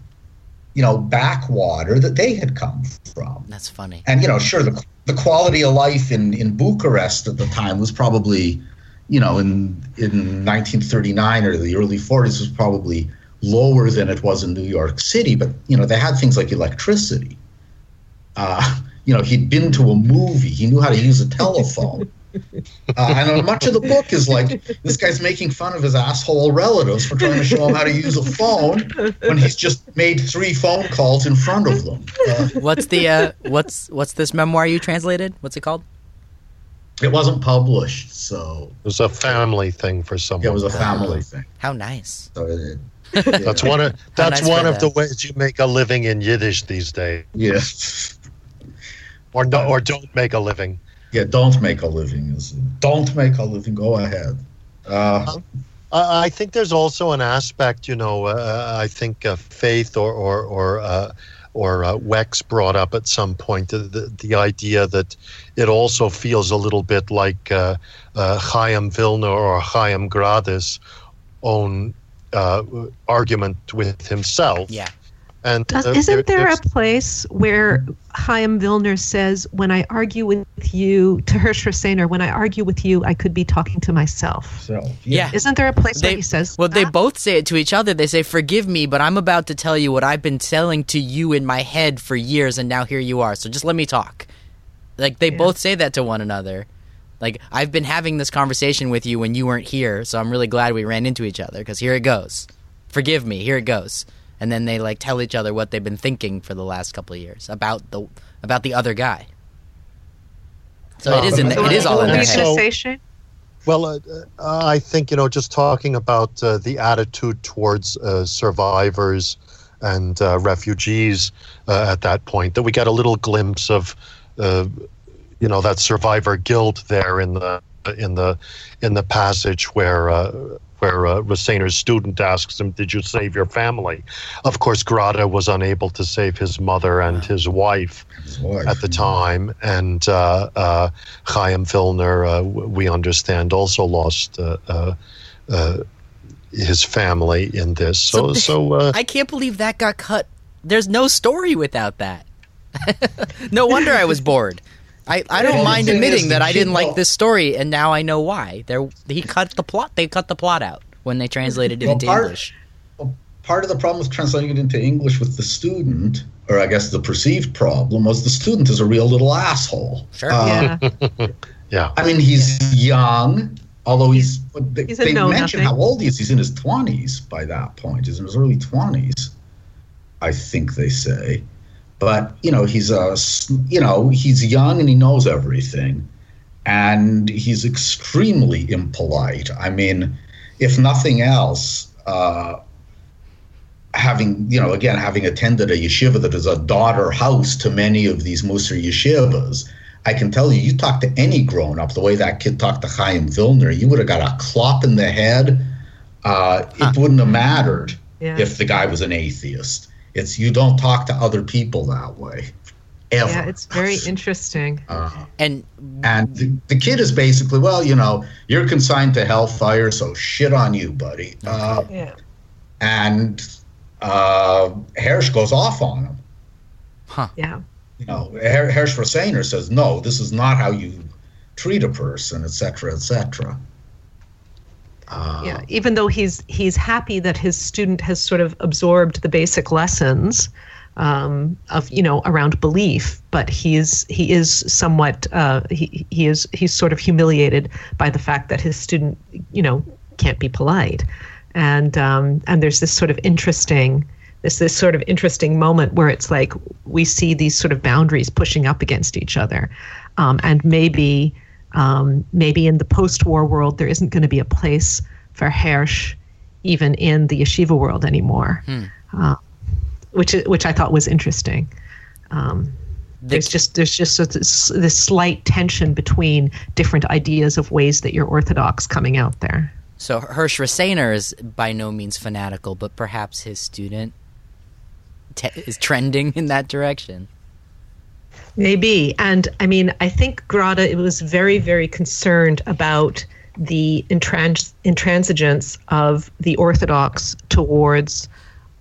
you know, backwater that they had come from. That's funny. And you know, sure, the the quality of life in in Bucharest at the time was probably, you know, in in 1939 or the early 40s was probably lower than it was in New York City. But you know, they had things like electricity. Uh, you know, he'd been to a movie. He knew how to use a telephone. Uh, and much of the book is like this guy's making fun of his asshole relatives for trying to show him how to use a phone when he's just made three phone calls in front of them. Uh, what's the uh, what's what's this memoir you translated? What's it called? It wasn't published, so it was a family thing for someone. Yeah, it was a family thing. How nice. So it, that's one of that's nice one of the ways you make a living in Yiddish these days. Yeah or no, or don't make a living. Yeah, don't make a living. Don't make a living. Go ahead. Uh, I think there's also an aspect, you know. Uh, I think uh, faith or or or uh, or uh, Wex brought up at some point the, the, the idea that it also feels a little bit like uh, uh, Chaim Vilner or Chaim Grade's own uh, argument with himself. Yeah. And Does, uh, isn't there, there a place where Chaim Vilner says, "When I argue with you," to Hersh Rasseyner, "When I argue with you, I could be talking to myself." So, yeah. yeah. Isn't there a place they, where he says? Well, that? they both say it to each other. They say, "Forgive me, but I'm about to tell you what I've been telling to you in my head for years, and now here you are. So just let me talk." Like they Yeah. both say that to one another. Like I've been having this conversation with you when you weren't here, so I'm really glad we ran into each other because here it goes. Forgive me, here it goes. And then they like tell each other what they've been thinking for the last couple of years about the about the other guy. So it Oh, is in but the, I it is all in What their were So- head. going to say, Shane? Well, uh, uh, I think, you know, just talking about uh, the attitude towards uh, survivors and uh, refugees uh, at that point, that we get a little glimpse of, uh, you know, that survivor guilt there in the in the in the passage where uh, where uh, Rasseyner's student asks him, "Did you save your family?" Of course, Grade was unable to save his mother and his wife His wife. at the time, and uh, uh, Chaim Vilner, uh, we understand, also lost uh, uh, uh, his family in this. So, So- so, uh, I can't believe that got cut. There's no story without that. no wonder I was bored. I, I don't mind admitting that I didn't like this story, and now I know why. There, he cut the plot. They cut the plot out when they translated it Well, into part- English. part of the problem with translating it into English with the student, or I guess the perceived problem, was the student is a real little asshole. Sure. Uh, yeah. yeah. I mean, he's young, although he's. but They, He's they know mention nothing. how old he is. He's in his 20s by that point. He's in his early 20s, I think they say. But, you know, he's a, you know, he's young and he knows everything. And he's extremely impolite. I mean, if nothing else, uh, having, you know, again, having attended a yeshiva that is a daughter house to many of these Musar yeshivas, I can tell you, you talk to any grown up the way that kid talked to Chaim Vilner, you would have got a clop in the head. Uh, It wouldn't have mattered Yeah. if the guy was an atheist. It's you don't talk to other people that way, ever. yeah, it's very interesting. Uh, And and the, the kid is basically, well, you know, you're consigned to hellfire, so shit on you, buddy. Uh, Yeah. and uh, Hersh goes off on him. Huh. Yeah. You know, Her- Hersh Rasseyner says, no, this is not how you treat a person, et cetera, et cetera. Uh, yeah even though he's he's happy that his student has sort of absorbed the basic lessons um, of you know around belief but he is he is somewhat uh, he, he is he's sort of humiliated by the fact that his student you know can't be polite. And um, and there's this sort of interesting this this sort of interesting moment where it's like we see these sort of boundaries pushing up against each other. Um, and maybe um, maybe in the post-war world there isn't going to be a place for Hersh even in the yeshiva world anymore, uh, which which I thought was interesting. Um, the, there's just there's just this, this slight tension between different ideas of ways that you're orthodox coming out there. so Hersh Rasseyner is by no means fanatical, but perhaps his student te- is trending in that direction. Maybe. And I mean, I think Grade it was very, very concerned about the intrans- intransigence of the Orthodox towards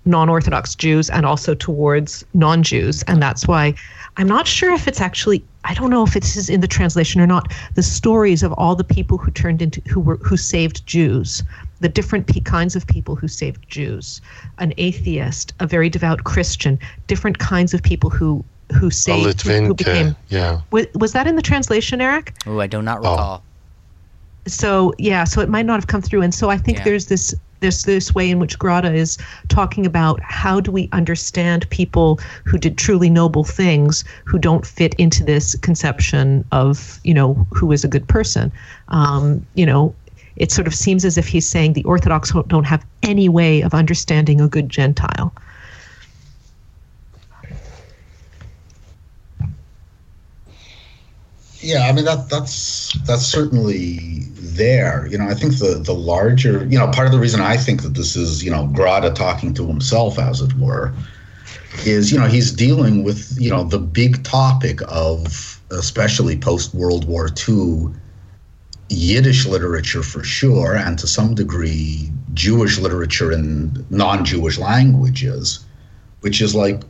non Orthodox Jews and also towards non Jews. And that's why I'm not sure if it's actually, I don't know if it is in the translation or not, the stories of all the people who turned into, who were, who saved Jews. The different pe- kinds of people who saved Jews, an atheist, a very devout Christian, different kinds of people who who A saved, who became yeah. was, was that in the translation, Eric? Oh, I do not Oh. recall. So yeah, so it might not have come through, and so I think Yeah. there's this there's this way in which Grade is talking about how do we understand people who did truly noble things who don't fit into this conception of you know who is a good person. Um, you know, it sort of seems as if he's saying the Orthodox don't- don't have any way of understanding a good Gentile. Yeah, I mean that that's that's certainly there. You know, I think the the larger, you know, part of the reason I think that this is, you know, Grade talking to himself, as it were, is you know he's dealing with you know the big topic of especially post World War II Yiddish literature for sure, and to some degree Jewish literature in non-Jewish languages, which is like,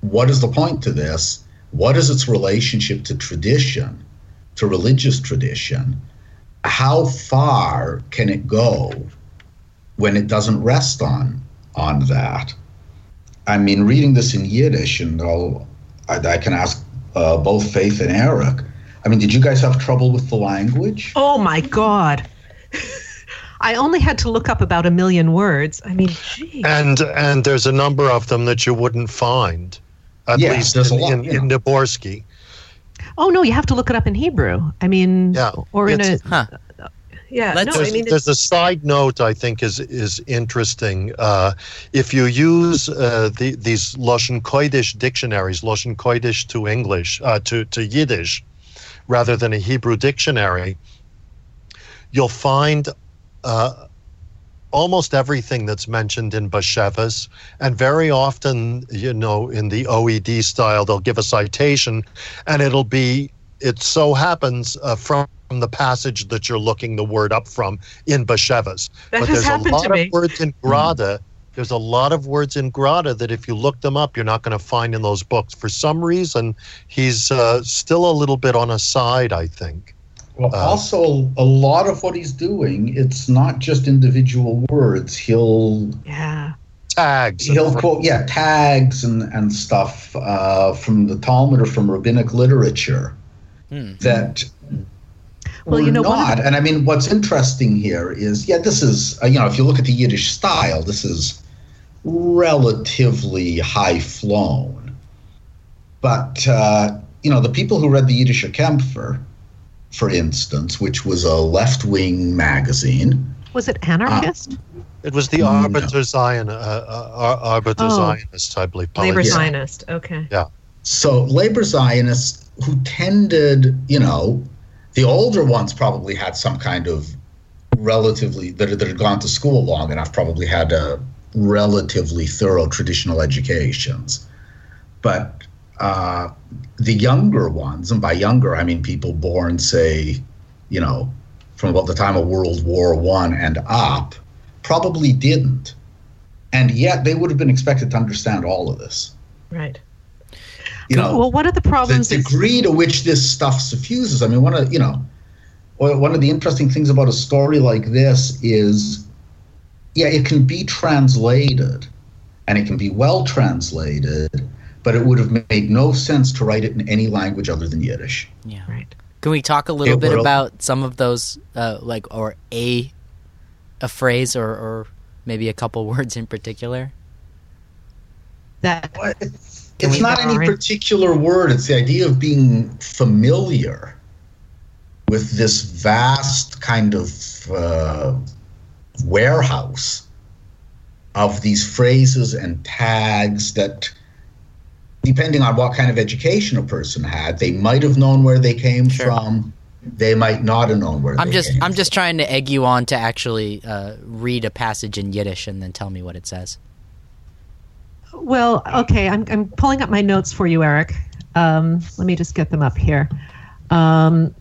what is the point to this? What is its relationship to tradition? To religious tradition, how far can it go when it doesn't rest on on that? I mean, reading this in Yiddish, and I'll, I, I can ask uh, both Faith and Eric. I mean, did you guys have trouble with the language? Oh my God. I only had to look up about a million words. I mean, gee. And and there's a number of them that you wouldn't find, at Yeah, least in, lot, in, you in know. Niborski. Oh no, you have to look it up in Hebrew. I mean, Yeah, or in a Huh. yeah. Let's- no, There's, I mean, there's a side note I think is is interesting. Uh, if you use uh, the, these Lashon Kodesh dictionaries, Lashon Kodesh to English, uh, to to Yiddish, rather than a Hebrew dictionary, you'll find uh, almost everything that's mentioned in Bashevis, and very often, you know, in the OED style, they'll give a citation, and it'll be. It so happens uh, from the passage that you're looking the word up from in Bashevis. That but there's a lot to me. of words in Grade. There's a lot of words in Grade that if you look them up, you're not going to find in those books. For some reason, he's uh, still a little bit on a side, I think. Well, Uh, also a lot of what he's doing, it's not just individual words. He'll yeah. Tags. he'll quote yeah tags and and stuff uh, from the Talmud or from rabbinic literature Hmm. that Well, you know, one of not. and I mean, what's interesting here is yeah, this is uh, you know if you look at the Yiddish style, this is relatively high flown, but uh, you know the people who read the Yidisher Kemfer, for instance, which was a left wing magazine. Was it anarchist? It was the No. Arbiter Zion, uh, uh, Ar- Arbiter Oh. Zionist, I believe. Labor policy. Zionist. Okay. Yeah. So labor Zionists who tended, you know, the older ones probably had some kind of relatively that, that had gone to school long enough, probably had a relatively thorough traditional educations. But uh, the younger ones, and by younger I mean people born, say, you know, from about the time of World War One and up, probably didn't. And yet they would have been expected to understand all of this. Right. You know, well, one of the problems The degree to which this stuff suffuses. I mean, one of you know, one of the interesting things about a story like this is, yeah, it can be translated, and it can be well translated, but it would have made no sense to write it in any language other than Yiddish. Yeah. right. Can we talk a little It bit will- about some of those, uh, like, or a a phrase, or, or maybe a couple words in particular? That Well, It's, it's not any borrow- particular word. It's the idea of being familiar with this vast kind of uh, warehouse of these phrases and tags that, depending on what kind of education a person had, they might have known where they came Sure. from. They might not have known where I'm they just came I'm just trying to egg you on to actually uh, read a passage in Yiddish and then tell me what it says. well, okay. I'm I'm pulling up my notes for you, Eric. Um, let me just get them up here. Um,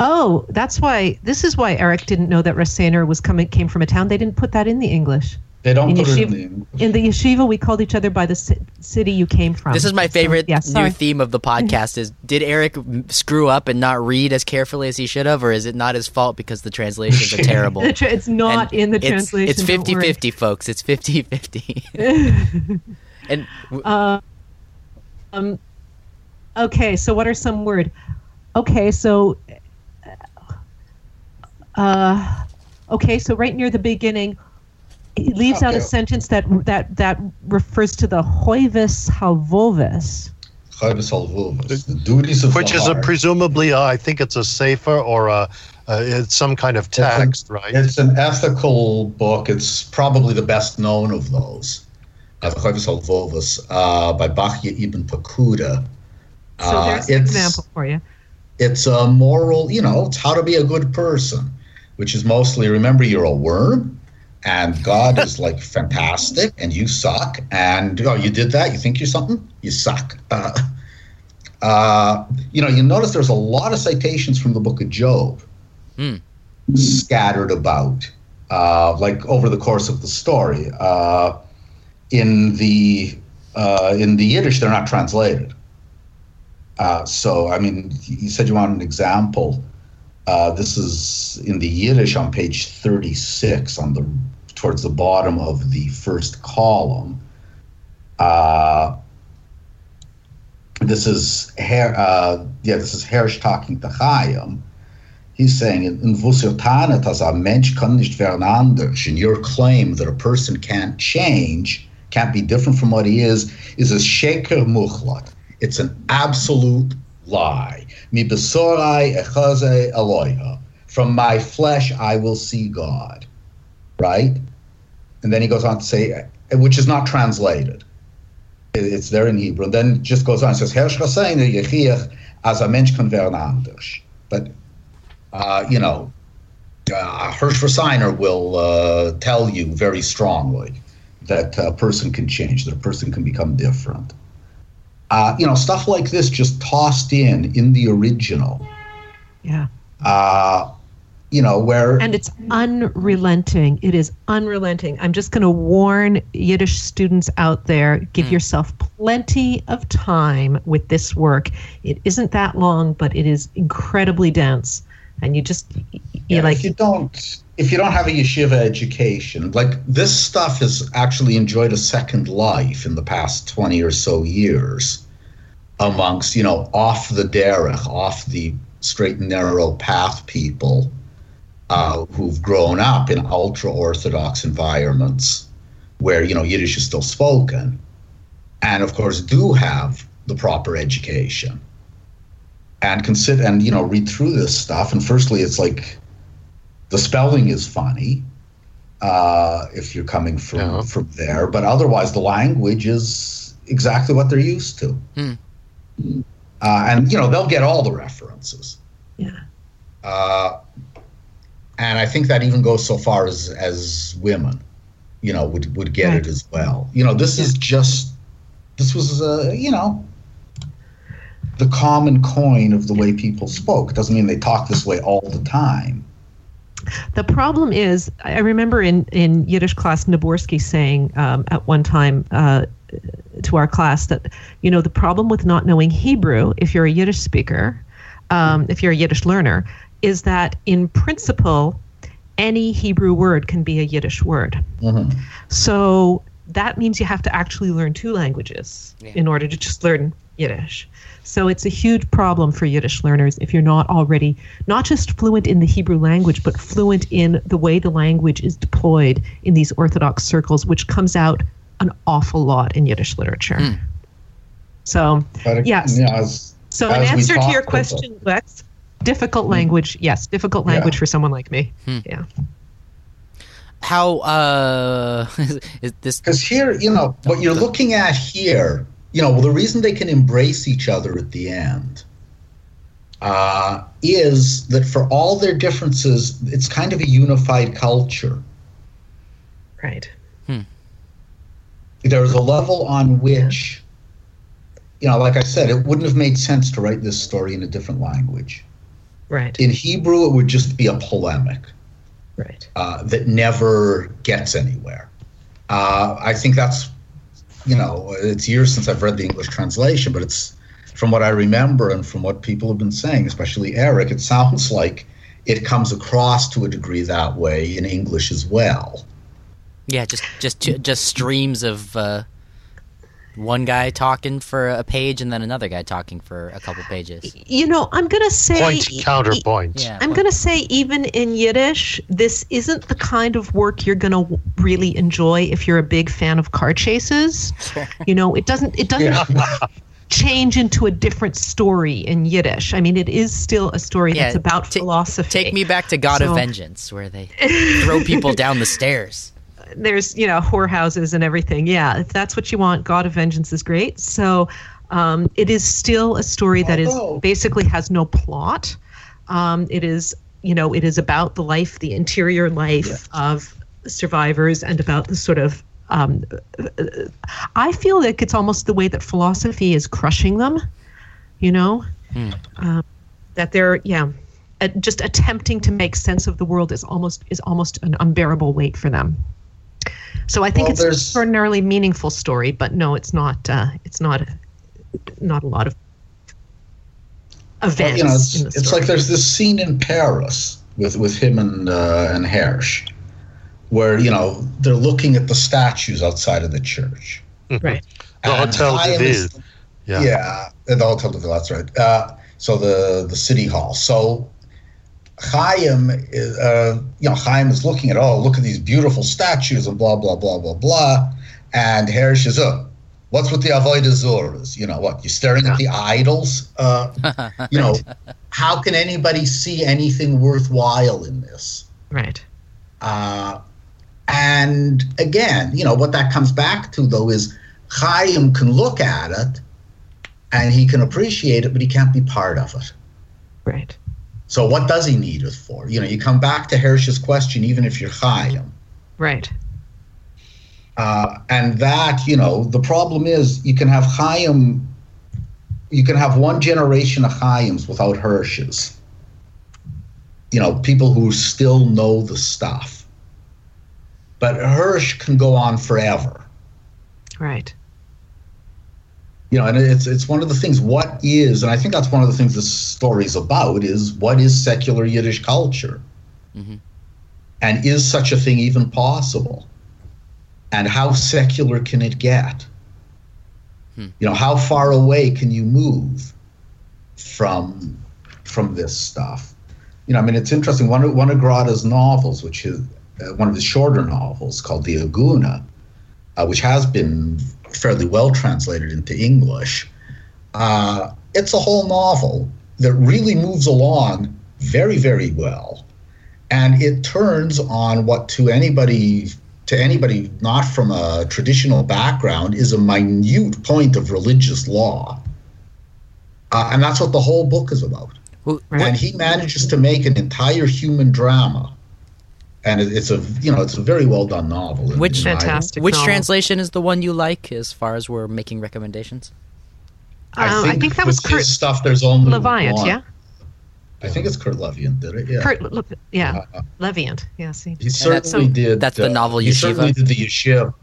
oh, that's why. This is why Eric didn't know that Rasseyner was coming came from a town. They didn't put that in the English. They don't in put it in yeshiva- the In the yeshiva, we called each other by the ci- city you came from. This is my So, favorite yeah, new theme of the podcast. Is did Eric screw up and not read as carefully as he should have, or is it not his fault because the translations are terrible? Tra- it's not And in the it's, translation. It's don't 50-50, folks. It's 50-50. and w- Uh, um, okay, so what are some word? Okay, so uh, okay, so right near the beginning, he leaves out a sentence that that that refers to the hoivis halvovis. Chavis Halvuvas, the duties of Which the is a presumably, uh, I think it's a sefer or a, uh, it's some kind of It's an- text, right? It's an ethical book. It's probably the best known of those. Uh, the Chavis Halvovas uh, by Bachya ibn Pakuda. So Uh, there's an example for you. It's a moral, you know, it's how to be a good person, which is mostly remember you're a worm and God is like fantastic and you suck. And oh, you did that? You think you're something? You suck. Uh, uh, you know, you notice there's a lot of citations from the book of Job Hmm. scattered about, uh, like over the course of the story. Uh, in the uh, in the Yiddish, they're not translated. Uh, so, I mean, you said you want an example. Uh, this is in the Yiddish on page 36, on the towards the bottom of the first column. Uh, this is Her, uh, yeah, this is Hersh talking to Chaim. He's saying, in Vusirtanet as a mensch kann nicht werden anders, and your claim that a person can't change, can't be different from what he is, is a sheker muchlat. It's an absolute lie. Mi besorai echaze Eloiha. From my flesh I will see God. Right? And then he goes on to say, which is not translated. It's there in Hebrew. And then just goes on. and says, Yechiach as a mensch kann werden anders. But, uh, you know, uh, Hersh Rasseyner will uh, tell you very strongly that a person can change, that a person can become different. Uh, you know, stuff like this just tossed in in the original. Yeah. Uh, you know, where. And it's unrelenting. It is unrelenting. I'm just going to warn Yiddish students out there give mm. yourself plenty of time with this work. It isn't that long, but it is incredibly dense. And you just, you yeah, like. If you don't. If you don't have a yeshiva education, like this stuff has actually enjoyed a second life in the past 20 or so years amongst, you know, off the derech, off the straight and narrow path people uh, who've grown up in ultra orthodox environments where you know Yiddish is still spoken, and of course do have the proper education, and consider and you know read through this stuff. And firstly, it's like the spelling is funny uh, if you're coming from yeah. from there, but otherwise the language is exactly what they're used to. Hmm. Uh, and you know they'll get all the references. Yeah. Uh, and I think that even goes so far as as women, you know, would would get right. it as well. You know, this yeah. is just this was uh, you know the common coin of the way people spoke. Doesn't mean they talk this way all the time. The problem is, I remember in, in Yiddish class, Niborski saying um, at one time uh, to our class that, you know, the problem with not knowing Hebrew, if you're a Yiddish speaker, um, if you're a Yiddish learner, is that in principle, any Hebrew word can be a Yiddish word. Mm-hmm. So that means you have to actually learn two languages yeah. in order to just learn Yiddish. So it's a huge problem for Yiddish learners if you're not already not just fluent in the Hebrew language, but fluent in the way the language is deployed in these Orthodox circles, which comes out an awful lot in Yiddish literature. Mm. So, but, yes. Yeah, as, so, in answer to your question, Lex, difficult hmm. language yes difficult language yeah. for someone like me hmm. yeah how uh is this because here you know what you're looking at here you know well the reason they can embrace each other at the end uh, is that for all their differences it's kind of a unified culture right hmm. there's a level on which you know like i said it wouldn't have made sense to write this story in a different language Right. In Hebrew, it would just be a polemic. Right. Uh, that never gets anywhere. Uh, I think that's, you know, it's years since I've read the English translation, but it's from what I remember and from what people have been saying, especially Eric, it sounds like it comes across to a degree that way in English as well. Yeah, just just just streams of uh, one guy talking for a page and then another guy talking for a couple pages. You know, I'm going to say point counterpoint. E- yeah, I'm going to say even in Yiddish, this isn't the kind of work you're going to really enjoy if you're a big fan of car chases. you know, it doesn't it doesn't yeah. change into a different story in Yiddish. I mean, it is still a story yeah, that's about t- philosophy. Take me back to God so. of Vengeance where they throw people down the stairs there's you know whorehouses and everything. Yeah, if that's what you want, God of Vengeance is great. So um, it is still a story that is basically has no plot. Um, it is you know it is about the life, the interior life of survivors, and about the sort of. Um, I feel like it's almost the way that philosophy is crushing them. You know, hmm. um, that they're yeah. Uh, just attempting to make sense of the world is almost is almost an unbearable weight for them. So I think well, it's an extraordinarily meaningful story, but no, it's not. Uh, it's not. Not a lot of events. Well, you know, it's, the it's like there's this scene in Paris with with him and uh, and Hersh, where you know they're looking at the statues outside of the church. Right. the Hotel de Ville. Yeah. yeah. The Hotel de Ville, that's right. Uh, so the the city hall. So Chaim, is, uh, you know, Chaim is looking at, oh, look at these beautiful statues and blah blah blah blah blah, and Hersh is, oh, what's with the avodah zoras? You know what? You're staring at the idols. Uh, you know, how can anybody see anything worthwhile in this? Right. Uh, and again, you know, what that comes back to though is Chaim can look at it and he can appreciate it, but he can't be part of it. Right. So what does he need it for? You know, you come back to Hersh's question, even if you're Chaim. Right. Uh, and that, you know, the problem is you can have Chaim, you can have one generation of Chaims without Hersh's. You know, people who still know the stuff. But Hirsch can go on forever. Right. You know, and it's it's one of the things. What is, and I think that's one of the things this story's about is what is secular Yiddish culture, Mhm. and is such a thing even possible? And how secular can it get? Hmm. You know, how far away can you move from from this stuff? You know, I mean, it's interesting. One of one of Grade's novels, which is uh, one of his shorter novels, called The Agunah, uh, which has been fairly well translated into English. Uh, it's a whole novel that really moves along very, very well, and it turns on what to anybody to anybody not from a traditional background is a minute point of religious law, uh, and that's what the whole book is about. Who- Right. And he manages to make an entire human drama. And it- it's a you know it's a very well done novel. Which- in my- Fantastic. Which novel. translation is the one you like as far as we're making recommendations? Um, I think that was Curt stuff. There's only Leviant, one. yeah? I think it's Curt Leviant did it. Yeah, Curt, Le- yeah, Uh, Leviant. Yeah, see. he certainly so- did. that's the uh, novel He certainly did the Yeshiva.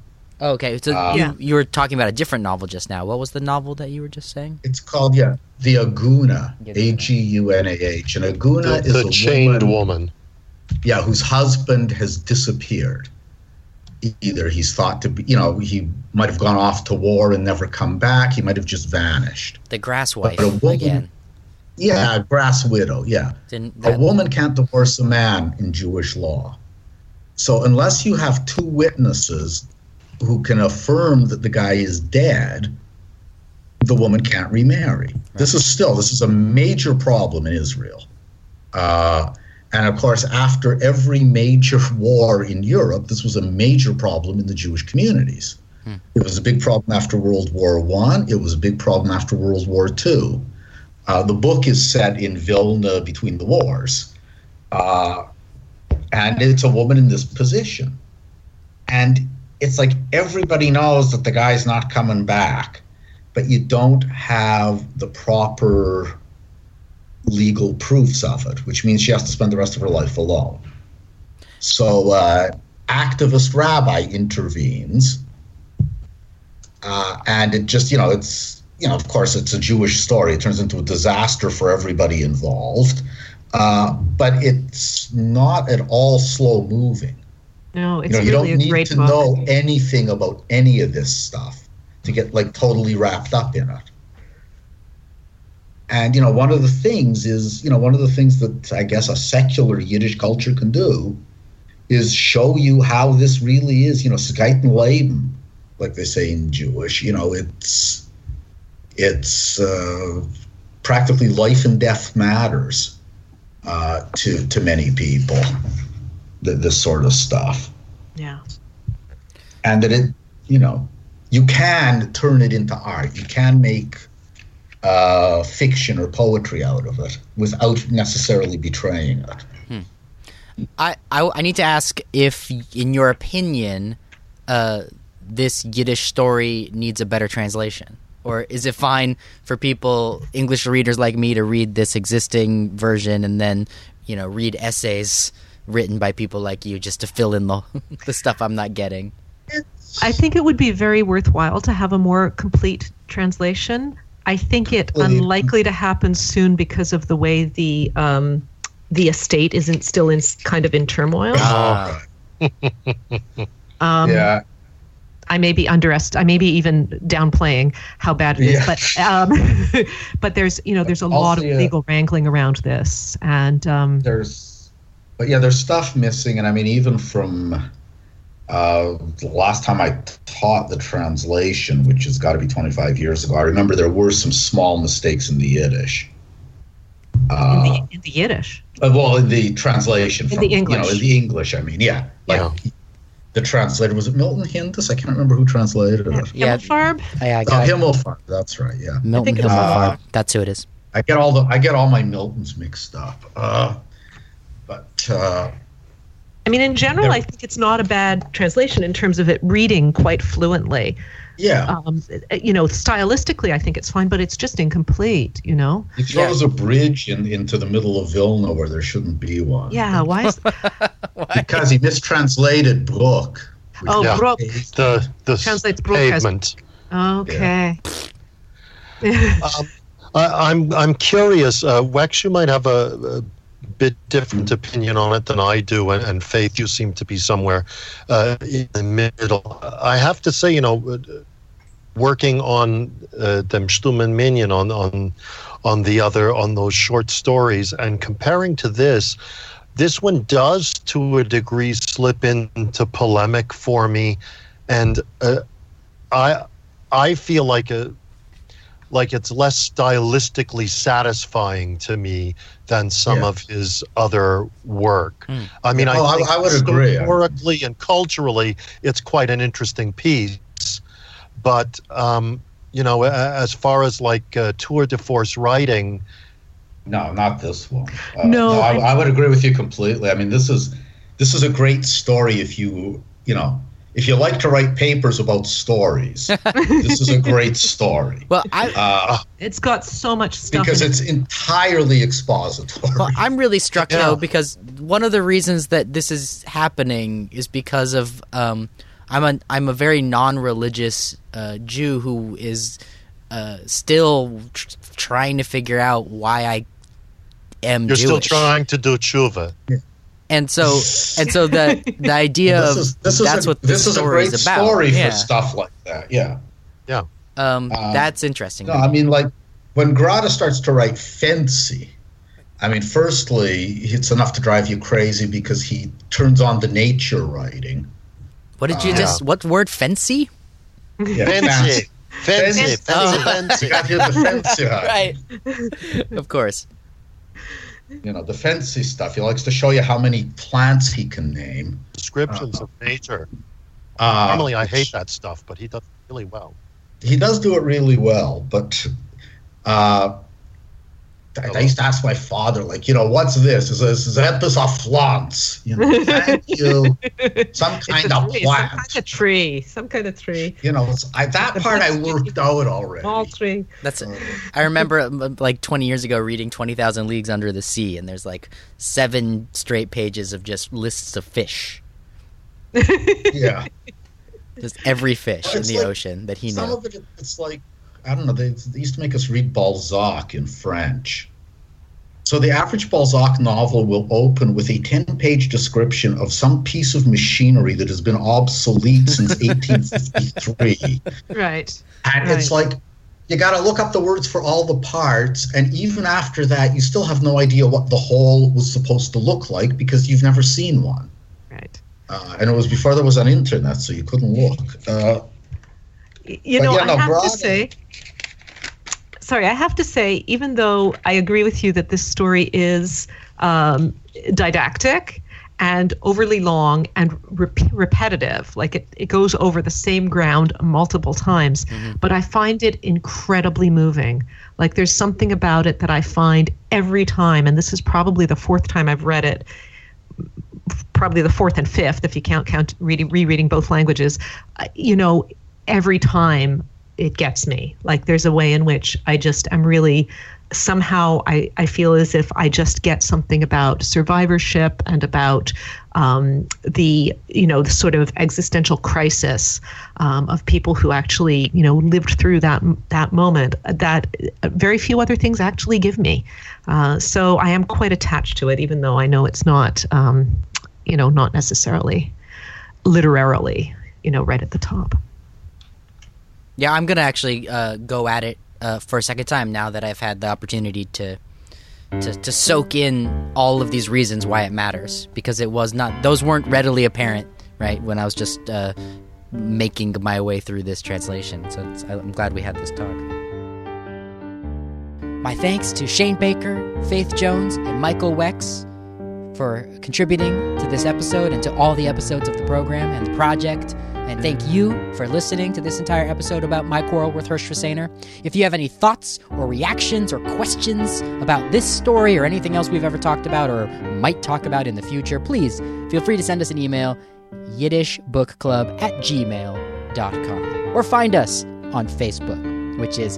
Oh, okay, so Uh, you, you were talking about a different novel just now. What was the novel that you were just saying? It's called yeah, the Agunah, Yeah. A G U N A H, and Agunah The, is the a chained woman, woman. Yeah, whose husband has disappeared. Either he's thought to be, you know, he might have gone off to war and never come back. He might have just vanished. The Grass Wife But a woman- again. Yeah, grass widow. Yeah. Didn't A woman can't divorce a man in Jewish law. So unless you have two witnesses who can affirm that the guy is dead, the woman can't remarry. This is still this is a major problem in Israel. Uh, and of course, after every major war in Europe, this was a major problem in the Jewish communities. It was a big problem after World War One. It was a big problem after World War Two. Uh, the book is set in Vilna between the wars, uh, and it's a woman in this position, and it's like everybody knows that the guy's not coming back, but you don't have the proper legal proofs of it, which means she has to spend the rest of her life alone. So, uh, activist rabbi intervenes, uh, and it just, you know, it's, you know, of course, it's a Jewish story. It turns into a disaster for everybody involved, uh, but it's not at all slow moving. No, it's you know, you don't need to book. know anything about any of this stuff to get like totally wrapped up in it. And you know, one of the things is, you know, one of the things that I guess a secular Yiddish culture can do is show you how this really is. You know, Skeiten Leben, like they say in Jewish. You know, it's it's uh, practically life and death matters uh, to to many people. th- This sort of stuff Yeah. and that it you know you can turn it into art you can make uh, fiction or poetry out of it without necessarily betraying it I, I I need to ask if, in your opinion, uh, this Yiddish story needs a better translation, or is it fine for people, English readers like me, to read this existing version and then, you know, read essays written by people like you just to fill in the the stuff I'm not getting. I think it would be very worthwhile to have a more complete translation. I think it Well, unlikely to happen soon because of the way the um, the estate isn't still in kind of in turmoil. Uh, Um, yeah I may be underest. I may be even downplaying how bad it is, Yeah. but um, but there's you know there's a lot of Also, legal wrangling around this, and um, there's but yeah there's stuff missing and i mean even from uh, the last time i taught the translation which has got to be 25 years ago i remember there were some small mistakes in the yiddish in, uh, the, in the Yiddish. uh, well in the translation In from, the you know English. in the english i mean yeah like Yeah. the translator was it milton hindus i can't remember who translated it Yeah. Himmelfarb? I, I oh himmelfarb that's right yeah Milton think Himmelfarb. Uh, That's who it is. I get all the I get all my Miltons mixed up. Uh, but uh, I mean, in general, There- I think it's not a bad translation in terms of it reading quite fluently. yeah, Um, you know, stylistically, I think it's fine, but it's just incomplete. You know? It throws a bridge in, into the middle of Vilna where there shouldn't be one. Yeah. Why? Is, because he mistranslated Brook. oh, Yeah. Brook. The the Translates Brooke as- pavement. Okay. Um, I, I'm I'm curious. Uh, Wex, you might have a, a bit different opinion on it than I do, and, and Faith, you seem to be somewhere uh, in the middle. I have to say, you know, uh, working on uh, Stummen Minyan on on on the other on those short stories, and comparing to this. This one does, to a degree, slip into polemic for me, and uh, I I feel like a like it's less stylistically satisfying to me than some Yeah. of his other work. I mean, Yeah, oh, I- I, think I would agree. Historically and culturally, it's quite an interesting piece. But um, you know, as far as like uh, tour de force writing, No, not this one. Uh, No, I, I- I would agree with you completely. I mean, this is this is a great story if you you know if you like to write papers about stories. this is a great story. Well, I Uh, It's got so much stuff. because in it. it's entirely expository. Well, I'm really struck Yeah. though because one of the reasons that this is happening is because of um, I'm a I'm a very non-religious uh, Jew who is uh, still tr- trying to figure out why I am you're still trying to do tshuva. And so and so the the idea this of is this is that's a, what this this is a story great is about. story yeah. for stuff like that. Yeah. Um, Uh, that's interesting. No, I mean, like when Grade starts to write fancy, I mean, firstly, it's enough to drive you crazy because he turns on the nature writing. what did you uh, just? What word? Fancy? Yeah, Fancy, fancy, Fancy. fancy, Oh. fancy. You got here the fancy, huh? right. of course. You know, the fancy stuff. He likes to show you how many plants he can name. Descriptions of nature. Uh, Normally, I hate that stuff, but he does really well. He does do it really well, but uh, I, I used to ask my father, like, you know, what's this? Is this is Epis of flants? You know, thank you. Some kind a of tree, some plant. kind of tree. Some kind of tree. You know, it's, I, that part I worked out already. Small tree. That's. I remember um, like 20 years ago reading 20,000 Leagues Under the Sea, and there's like seven straight pages of just lists of fish, Yeah. just every fish Well, in the like ocean that he knows. Some knew. of it, it's like, I don't know, they, they used to make us read Balzac in French. So the average Balzac novel will open with a 10 page description of some piece of machinery that has been obsolete since 1853. Right. And it's like, you got to look up the words for all the parts. And even after that, you still have no idea what the whole was supposed to look like because you've never seen one. Right. Uh, and it was before there was an internet, so you couldn't look. Uh, You know, yeah, I no, have broadly- to say, sorry, I have to say, even though I agree with you that this story is um, didactic and overly long and rep- repetitive, like it, it goes over the same ground multiple times, but I find it incredibly moving. Like there's something about it that I find every time, and this is probably the fourth time I've read it probably the fourth and fifth if you count count reading rereading both languages uh, you know every time it gets me like there's a way in which i just am really somehow I, I feel as if I just get something about survivorship and about um, the you know the sort of existential crisis um, of people who actually you know lived through that that moment that very few other things actually give me. Uh, so I am quite attached to it, even though I know it's not um, you know not necessarily literarily you know right at the top. Yeah, I'm gonna actually uh, go at it uh, for a second time now that I've had the opportunity to, to to soak in all of these reasons why it matters because it was not those weren't readily apparent right when I was just uh, making my way through this translation. So I'm glad we had this talk. My thanks to Shane Baker, Faith Jones, and Michael Wex for contributing to this episode and to all the episodes of the program and the project. And thank you for listening to this entire episode about my quarrel with Hersh Rasseyner. If you have any thoughts or reactions or questions about this story or anything else we've ever talked about or might talk about in the future, please feel free to send us an email, yiddishbookclub at gmail.com. Or find us on Facebook, which is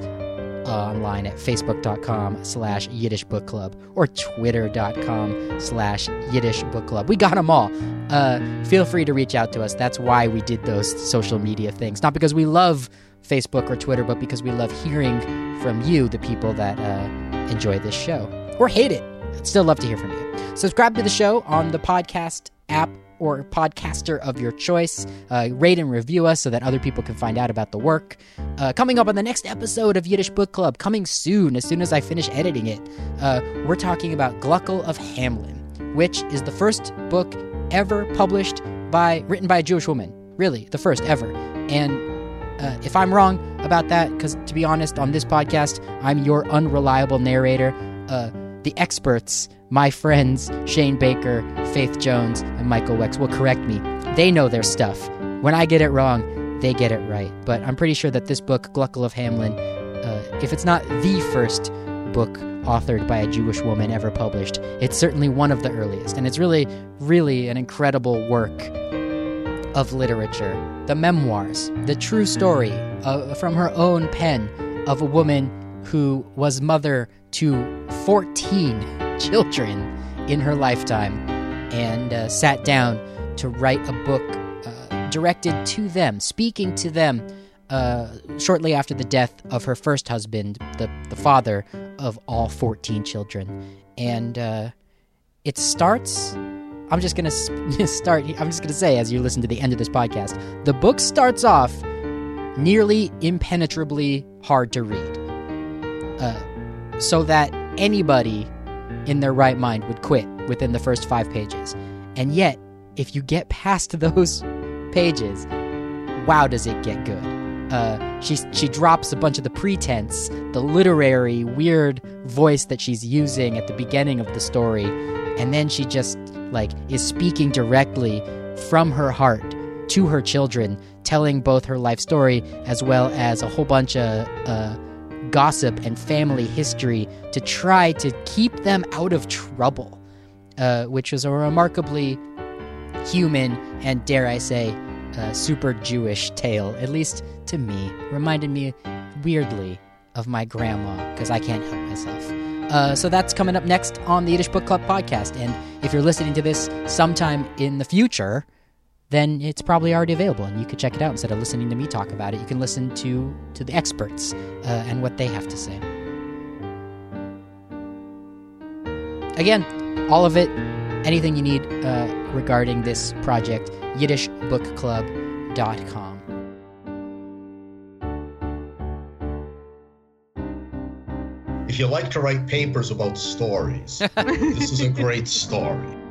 online at facebook.com slash Yiddish Book Club or twitter.com slash Yiddish Book Club. We got them all. Uh, feel free to reach out to us. That's why we did those social media things. Not because we love Facebook or Twitter, but because we love hearing from you, the people that uh, enjoy this show or hate it. I'd still love to hear from you. Subscribe to the show on the podcast app or podcaster of your choice. Uh, rate and review us so that other people can find out about the work. Uh, coming up on the next episode of Yiddish Book Club, coming soon, as soon as I finish editing it, uh, we're talking about Gluckel of Hameln, which is the first book ever published by written by a Jewish woman. Really, the first ever. And uh, if I'm wrong about that, because to be honest, on this podcast, I'm your unreliable narrator. Uh, the experts, my friends Shane Baker, Faith Jones, and Michael Wex, will correct me. They know their stuff. When I get it wrong, they get it right. But I'm pretty sure that this book, Gluckel of Hameln, uh, if it's not the first book authored by a Jewish woman ever published, it's certainly one of the earliest. And it's really, really an incredible work of literature. The memoirs, the true story uh, from her own pen of a woman who was mother to 14 children in her lifetime and uh, sat down to write a book uh, directed to them, speaking to them uh, shortly after the death of her first husband, the, the father of all 14 children. And uh, it starts. I'm just going to start. I'm just going to say, as you listen to the end of this podcast, the book starts off nearly impenetrably hard to read. Uh, so that anybody in their right mind would quit within the first five pages. And yet, if you get past those pages, wow, does it get good. Uh, she, she drops a bunch of the pretense, the literary, weird voice that she's using at the beginning of the story, and then she just, like, is speaking directly from her heart to her children, telling both her life story as well as a whole bunch of uh, gossip and family history to try to keep them out of trouble, uh, which was a remarkably human and, dare I say, uh, super Jewish tale, at least to me. Reminded me weirdly of my grandma, because I can't help myself. Uh, so that's coming up next on the Yiddish Book Club podcast. And if you're listening to this sometime in the future, then it's probably already available and you could check it out. Instead of listening to me talk about it you can listen to to the experts uh, and what they have to say. Again all of it anything you need uh, regarding this project yiddishbookclub.com if you like to write papers about stories this is a great story